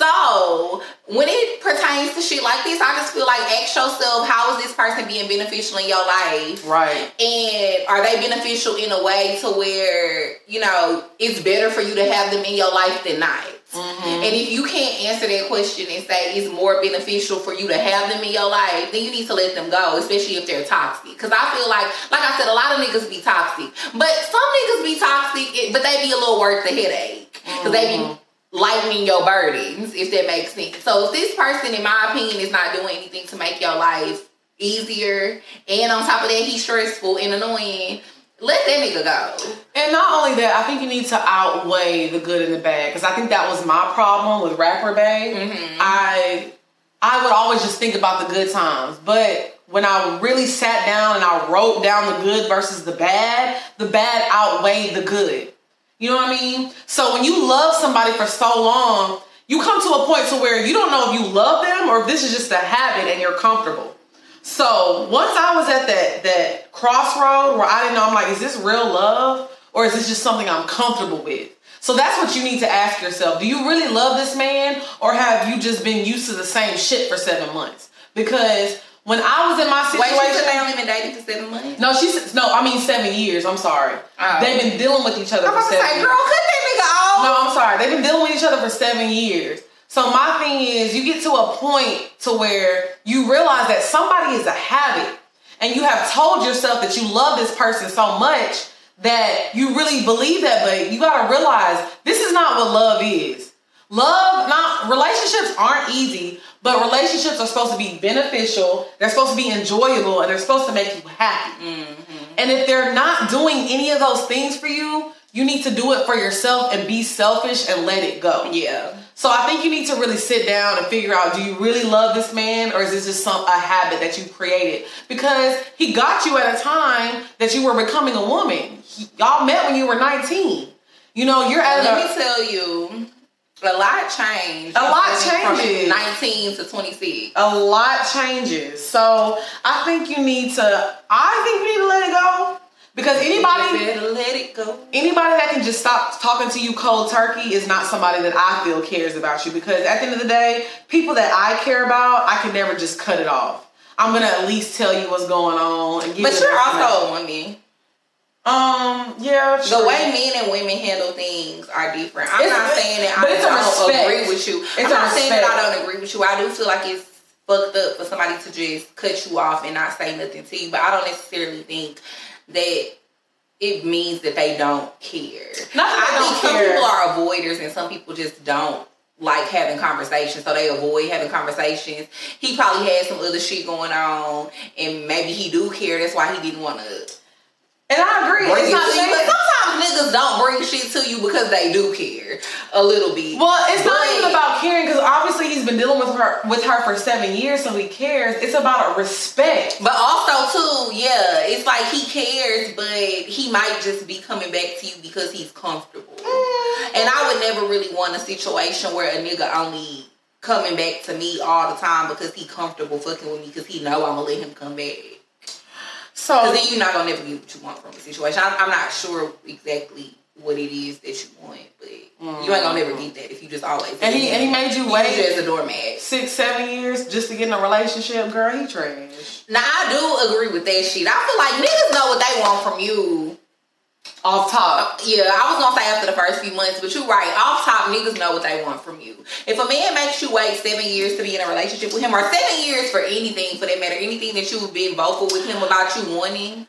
So when it pertains to shit like this, I just feel like ask yourself, how is this person being beneficial in your life?
right.
And are they beneficial in a way to where, you know, it's better for you to have them in your life than not?
Mm-hmm.
And if you can't answer that question and say it's more beneficial for you to have them in your life, then you need to let them go, especially if they're toxic. Because I feel like, like I said, a lot of niggas be toxic. But some niggas be toxic, but they be a little worth the headache. Because they be lightening your burdens, if that makes sense. So if this person, in my opinion, is not doing anything to make your life easier, and on top of that, he's stressful and annoying, let that nigga go.
And not only that, I think you need to outweigh the good and the bad because I think that was my problem with Rapper Bay.
Mm-hmm.
I I would always just think about the good times, but when I really sat down and I wrote down the good versus the bad, the bad outweighed the good. You know what I mean? So when you love somebody for so long, you come to a point to where you don't know if you love them or if this is just a habit and you're comfortable. So once I was at that that crossroad where I didn't know, I'm like, is this real love or is this just something I'm comfortable with? So that's what you need to ask yourself. Do you really love this man or have you just been used to the same shit for seven months? Because when I was in my
Wait,
situation,
you said they only been dating for seven months?
no, she's no, I mean seven years. I'm sorry.
Oh.
They've been dealing with each other
I'm
for
about to
seven
say,
years.
girl, cut that nigga off.
No, I'm sorry. They've been dealing with each other for seven years. So my thing is, you get to a point to where you realize that somebody is a habit, and you have told yourself that you love this person so much that you really believe that. But you gotta realize this is not what love is. Love, not relationships aren't easy, but relationships are supposed to be beneficial. They're supposed to be enjoyable, and they're supposed to make you happy. Mm-hmm. And if they're not doing any of those things for you, you need to do it for yourself and be selfish and let it go.
Yeah.
So I think you need to really sit down and figure out do you really love this man or is this just some a habit that you created? Because he got you at a time that you were becoming a woman. He- y'all met when you were 19. You know, you're at
Let
a,
me tell you, a lot changed.
A lot changes.
19 to 26.
a lot changes. So I think you need to I think you need to let it go. Because anybody
let it go.
anybody that can just stop talking to you cold turkey is not somebody that I feel cares about you because at the end of the day, people that I care about, I can never just cut it off. I'm gonna at least tell you what's going on and give
But
you
you're also a woman.
Um yeah
The way men and women handle things are different. I'm
It's-
not saying that I don't
respect.
agree with you.
It's
I'm not saying that. I don't agree with you. I do feel like it's fucked up for somebody to just cut you off and not say nothing to you. But I don't necessarily think that it means that they don't care.
Not that
I think
don't
some
care.
people are avoiders and some people just don't like having conversations, so they avoid having conversations. He probably had some other shit going on, and maybe he do care. That's why he didn't want to
and I agree.
bring
It's not
to you. But sometimes niggas don't bring shit to you because they do care a little bit.
well, it's not even about caring because obviously he's been dealing with her with her for seven years, so he cares. It's about a respect.
But also too, yeah, it's like he cares, but he might just be coming back to you because he's comfortable. Mm. And I would never really want a situation where a nigga only coming back to me all the time because he comfortable fucking with me because he know I'm gonna let him come back.
So
then you're not gonna never get what you want from a situation. I'm, I'm not sure exactly what it is that you want, but you ain't gonna never mm. get that if you just always.
and he and he made you wait
as a doormat.
six, seven years just to get in a relationship, girl, he trash.
Now I do agree with that shit. I feel like niggas know what they want from you.
Off top.
Yeah, I was gonna say after the first few months, but you're right. Off top, niggas know what they want from you. If a man makes you wait seven years to be in a relationship with him, or seven years for anything for that matter, anything that you've been vocal with him about you wanting,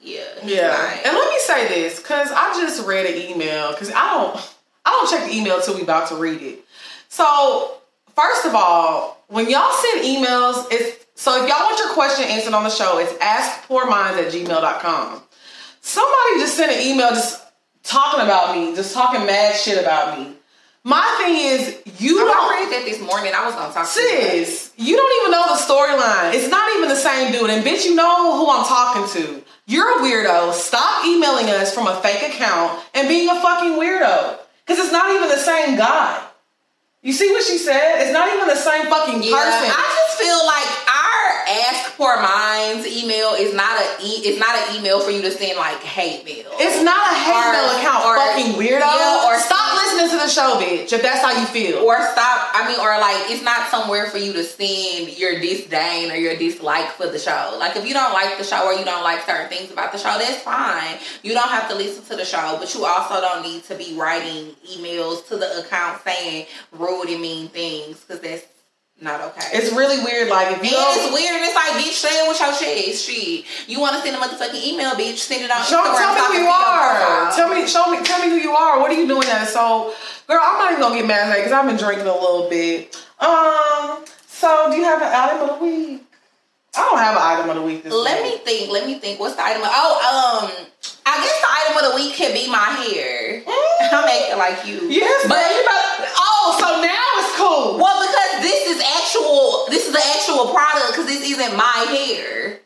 yeah,
Yeah.
lying.
And let me say this, because I just read an email, because I don't I don't check the email till we about to read it. So first of all, when y'all send emails, it's so if y'all want your question answered on the show, it's askpoorminds at gmail.com. Somebody just sent an email just talking about me, just talking mad shit about me. My thing is, you
I
don't.
read that this morning. I was gonna talk to you.
Sis, you don't even know the storyline. It's not even the same dude. And bitch, you know who I'm talking to. You're a weirdo. Stop emailing us from a fake account and being a fucking weirdo. Because it's not even the same guy. You see what she said? It's not even the same fucking
Yeah,
person.
I just feel like our Ask Poor Minds email is not a e- it's not an email for you to send like hate mail.
it's not a hate
Or-
mail account,
or-
fucking weirdo.
yeah, or-
Stop listening to the show, bitch, if that's how you feel.
or stop. I mean, or like it's not somewhere for you to send your disdain or your dislike for the show. Like if you don't like the show or you don't like certain things about the show, that's fine. You don't have to listen to the show, but you also don't need to be writing emails to the account saying rude and mean things because that's not okay.
it's really weird. Like, if you
And it's weird. It's like, bitch, say it with your chest. Shit. You want to send a motherfucking email, bitch? Send it on
Show,
Instagram.
tell me who you are. Tell me, show me, tell me who you are. What are you doing that? So, girl, I'm not even gonna get mad at because I've been drinking a little bit. Um, so do you have an item of the week? I don't have an item of the week this
Let
week.
me think. Let me think. What's the item? Of, oh, um, I guess the item of the week could be my hair. [LAUGHS] I'm acting like you.
Yes, but
but.
Oh, so now it's cool.
well, because this is actual. This is the actual product. Because this isn't my hair.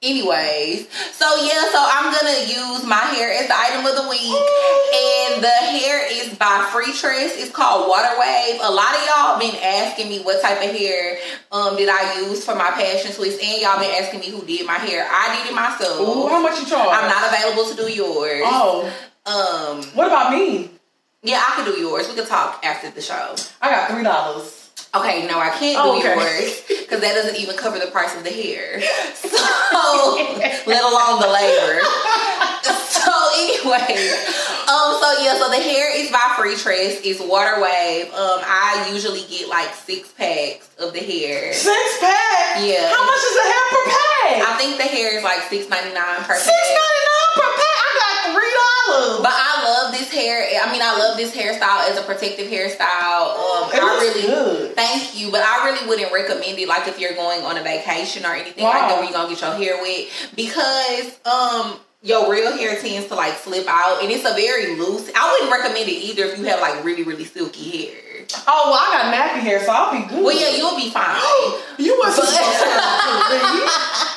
Anyways, so yeah, so I'm gonna use my hair as the item of the week, and the hair is by FreeTress. It's called Water Wave. A lot of y'all been asking me what type of hair um did I use for my passion twist, and y'all been asking me who did my hair. I did it myself.
Ooh, how much you charge?
I'm not available to do yours.
Oh,
Um,
what about me?
yeah, I can do yours. We can talk after the show.
I got three dollars.
Okay, no, I can't
Oh,
do
okay.
yours because that doesn't even cover the price of the hair. So, [LAUGHS] let alone the labor. So, anyway, um, so yeah, so the hair is by FreeTress. It's water wave. Um, I usually get like six packs of the hair.
Six pack.
Yeah.
How much is the hair per pack?
I think the hair is like six ninety nine per
Six
pack.
ninety nine per pack. I got three dollars.
But I love this hair. I mean, I love this hairstyle as a protective hairstyle. Um,
It
I really
good.
thank you, but I really wouldn't recommend it. Like if you're going on a vacation or anything
Wow.
like that, where you're gonna get your hair wet, because um. Your real hair tends to like slip out, and it's a very loose. I wouldn't recommend it either if you have like really, really silky hair.
Oh well, I got nappy hair, so I'll be good.
Well, yeah, you'll be fine. [GASPS]
you wasn't supposed to.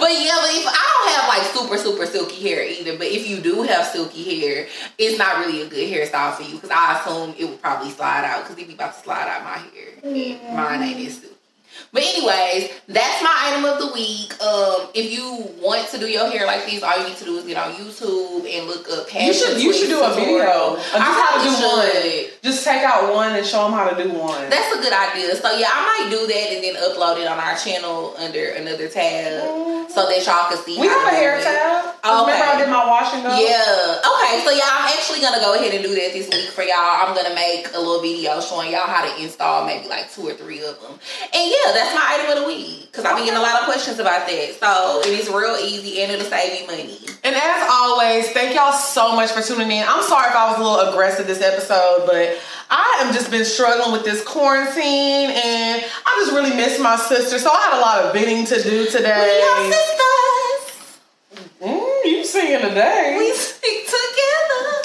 But yeah, but if I don't have like super super silky hair either, but if you do have silky hair, it's not really a good hairstyle for you because I assume it would probably slide out because it'd be about to slide out my hair. And Mine ain't as silky. But anyways, that's my item of the week. Um, if you want to do your hair like this, all you need to do is get on YouTube and look up.
You should you should do a
Twist
video
tutorial.
of just how to
probably
do one. Just take out one and show them how to do one.
That's a good idea. So yeah, I might do that and then upload it on our channel under another tab so that y'all can see.
we have a hair tab.
Okay.
Remember I did my wash and go.
Yeah. Okay. So yeah, I'm actually gonna go ahead and do that this week for y'all. I'm gonna make a little video showing y'all how to install maybe like two or three of them. And yeah, that's my item of the week because I've been getting a lot of questions about that. So it is real easy and it'll save you money.
And as always, thank y'all so much for tuning in. I'm sorry if I was a little aggressive this episode, but I have just been struggling with this quarantine and I just really miss my sister. So I had a lot of bidding to do today.
Sisters.
Mm, you singing today.
We stick together.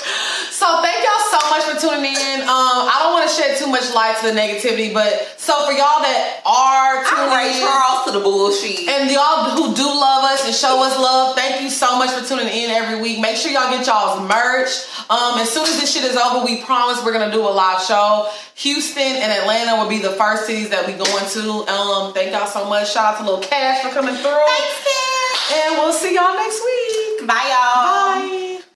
So thank y'all so much for tuning in. Um, I don't want to shed too much light to the negativity, but so for y'all that are tuning in,
Charles to the bullshit.
and y'all who do love us and show us love, thank you so much for tuning in every week. Make sure y'all get y'all's merch. Um, as soon as this shit is over, we promise we're gonna do a live show. Houston and Atlanta will be the first cities that we going to. Um, thank y'all so much. Shout out to Lil Cash for coming through.
Thanks, Kat.
And we'll see y'all next week.
Bye, y'all.
Bye.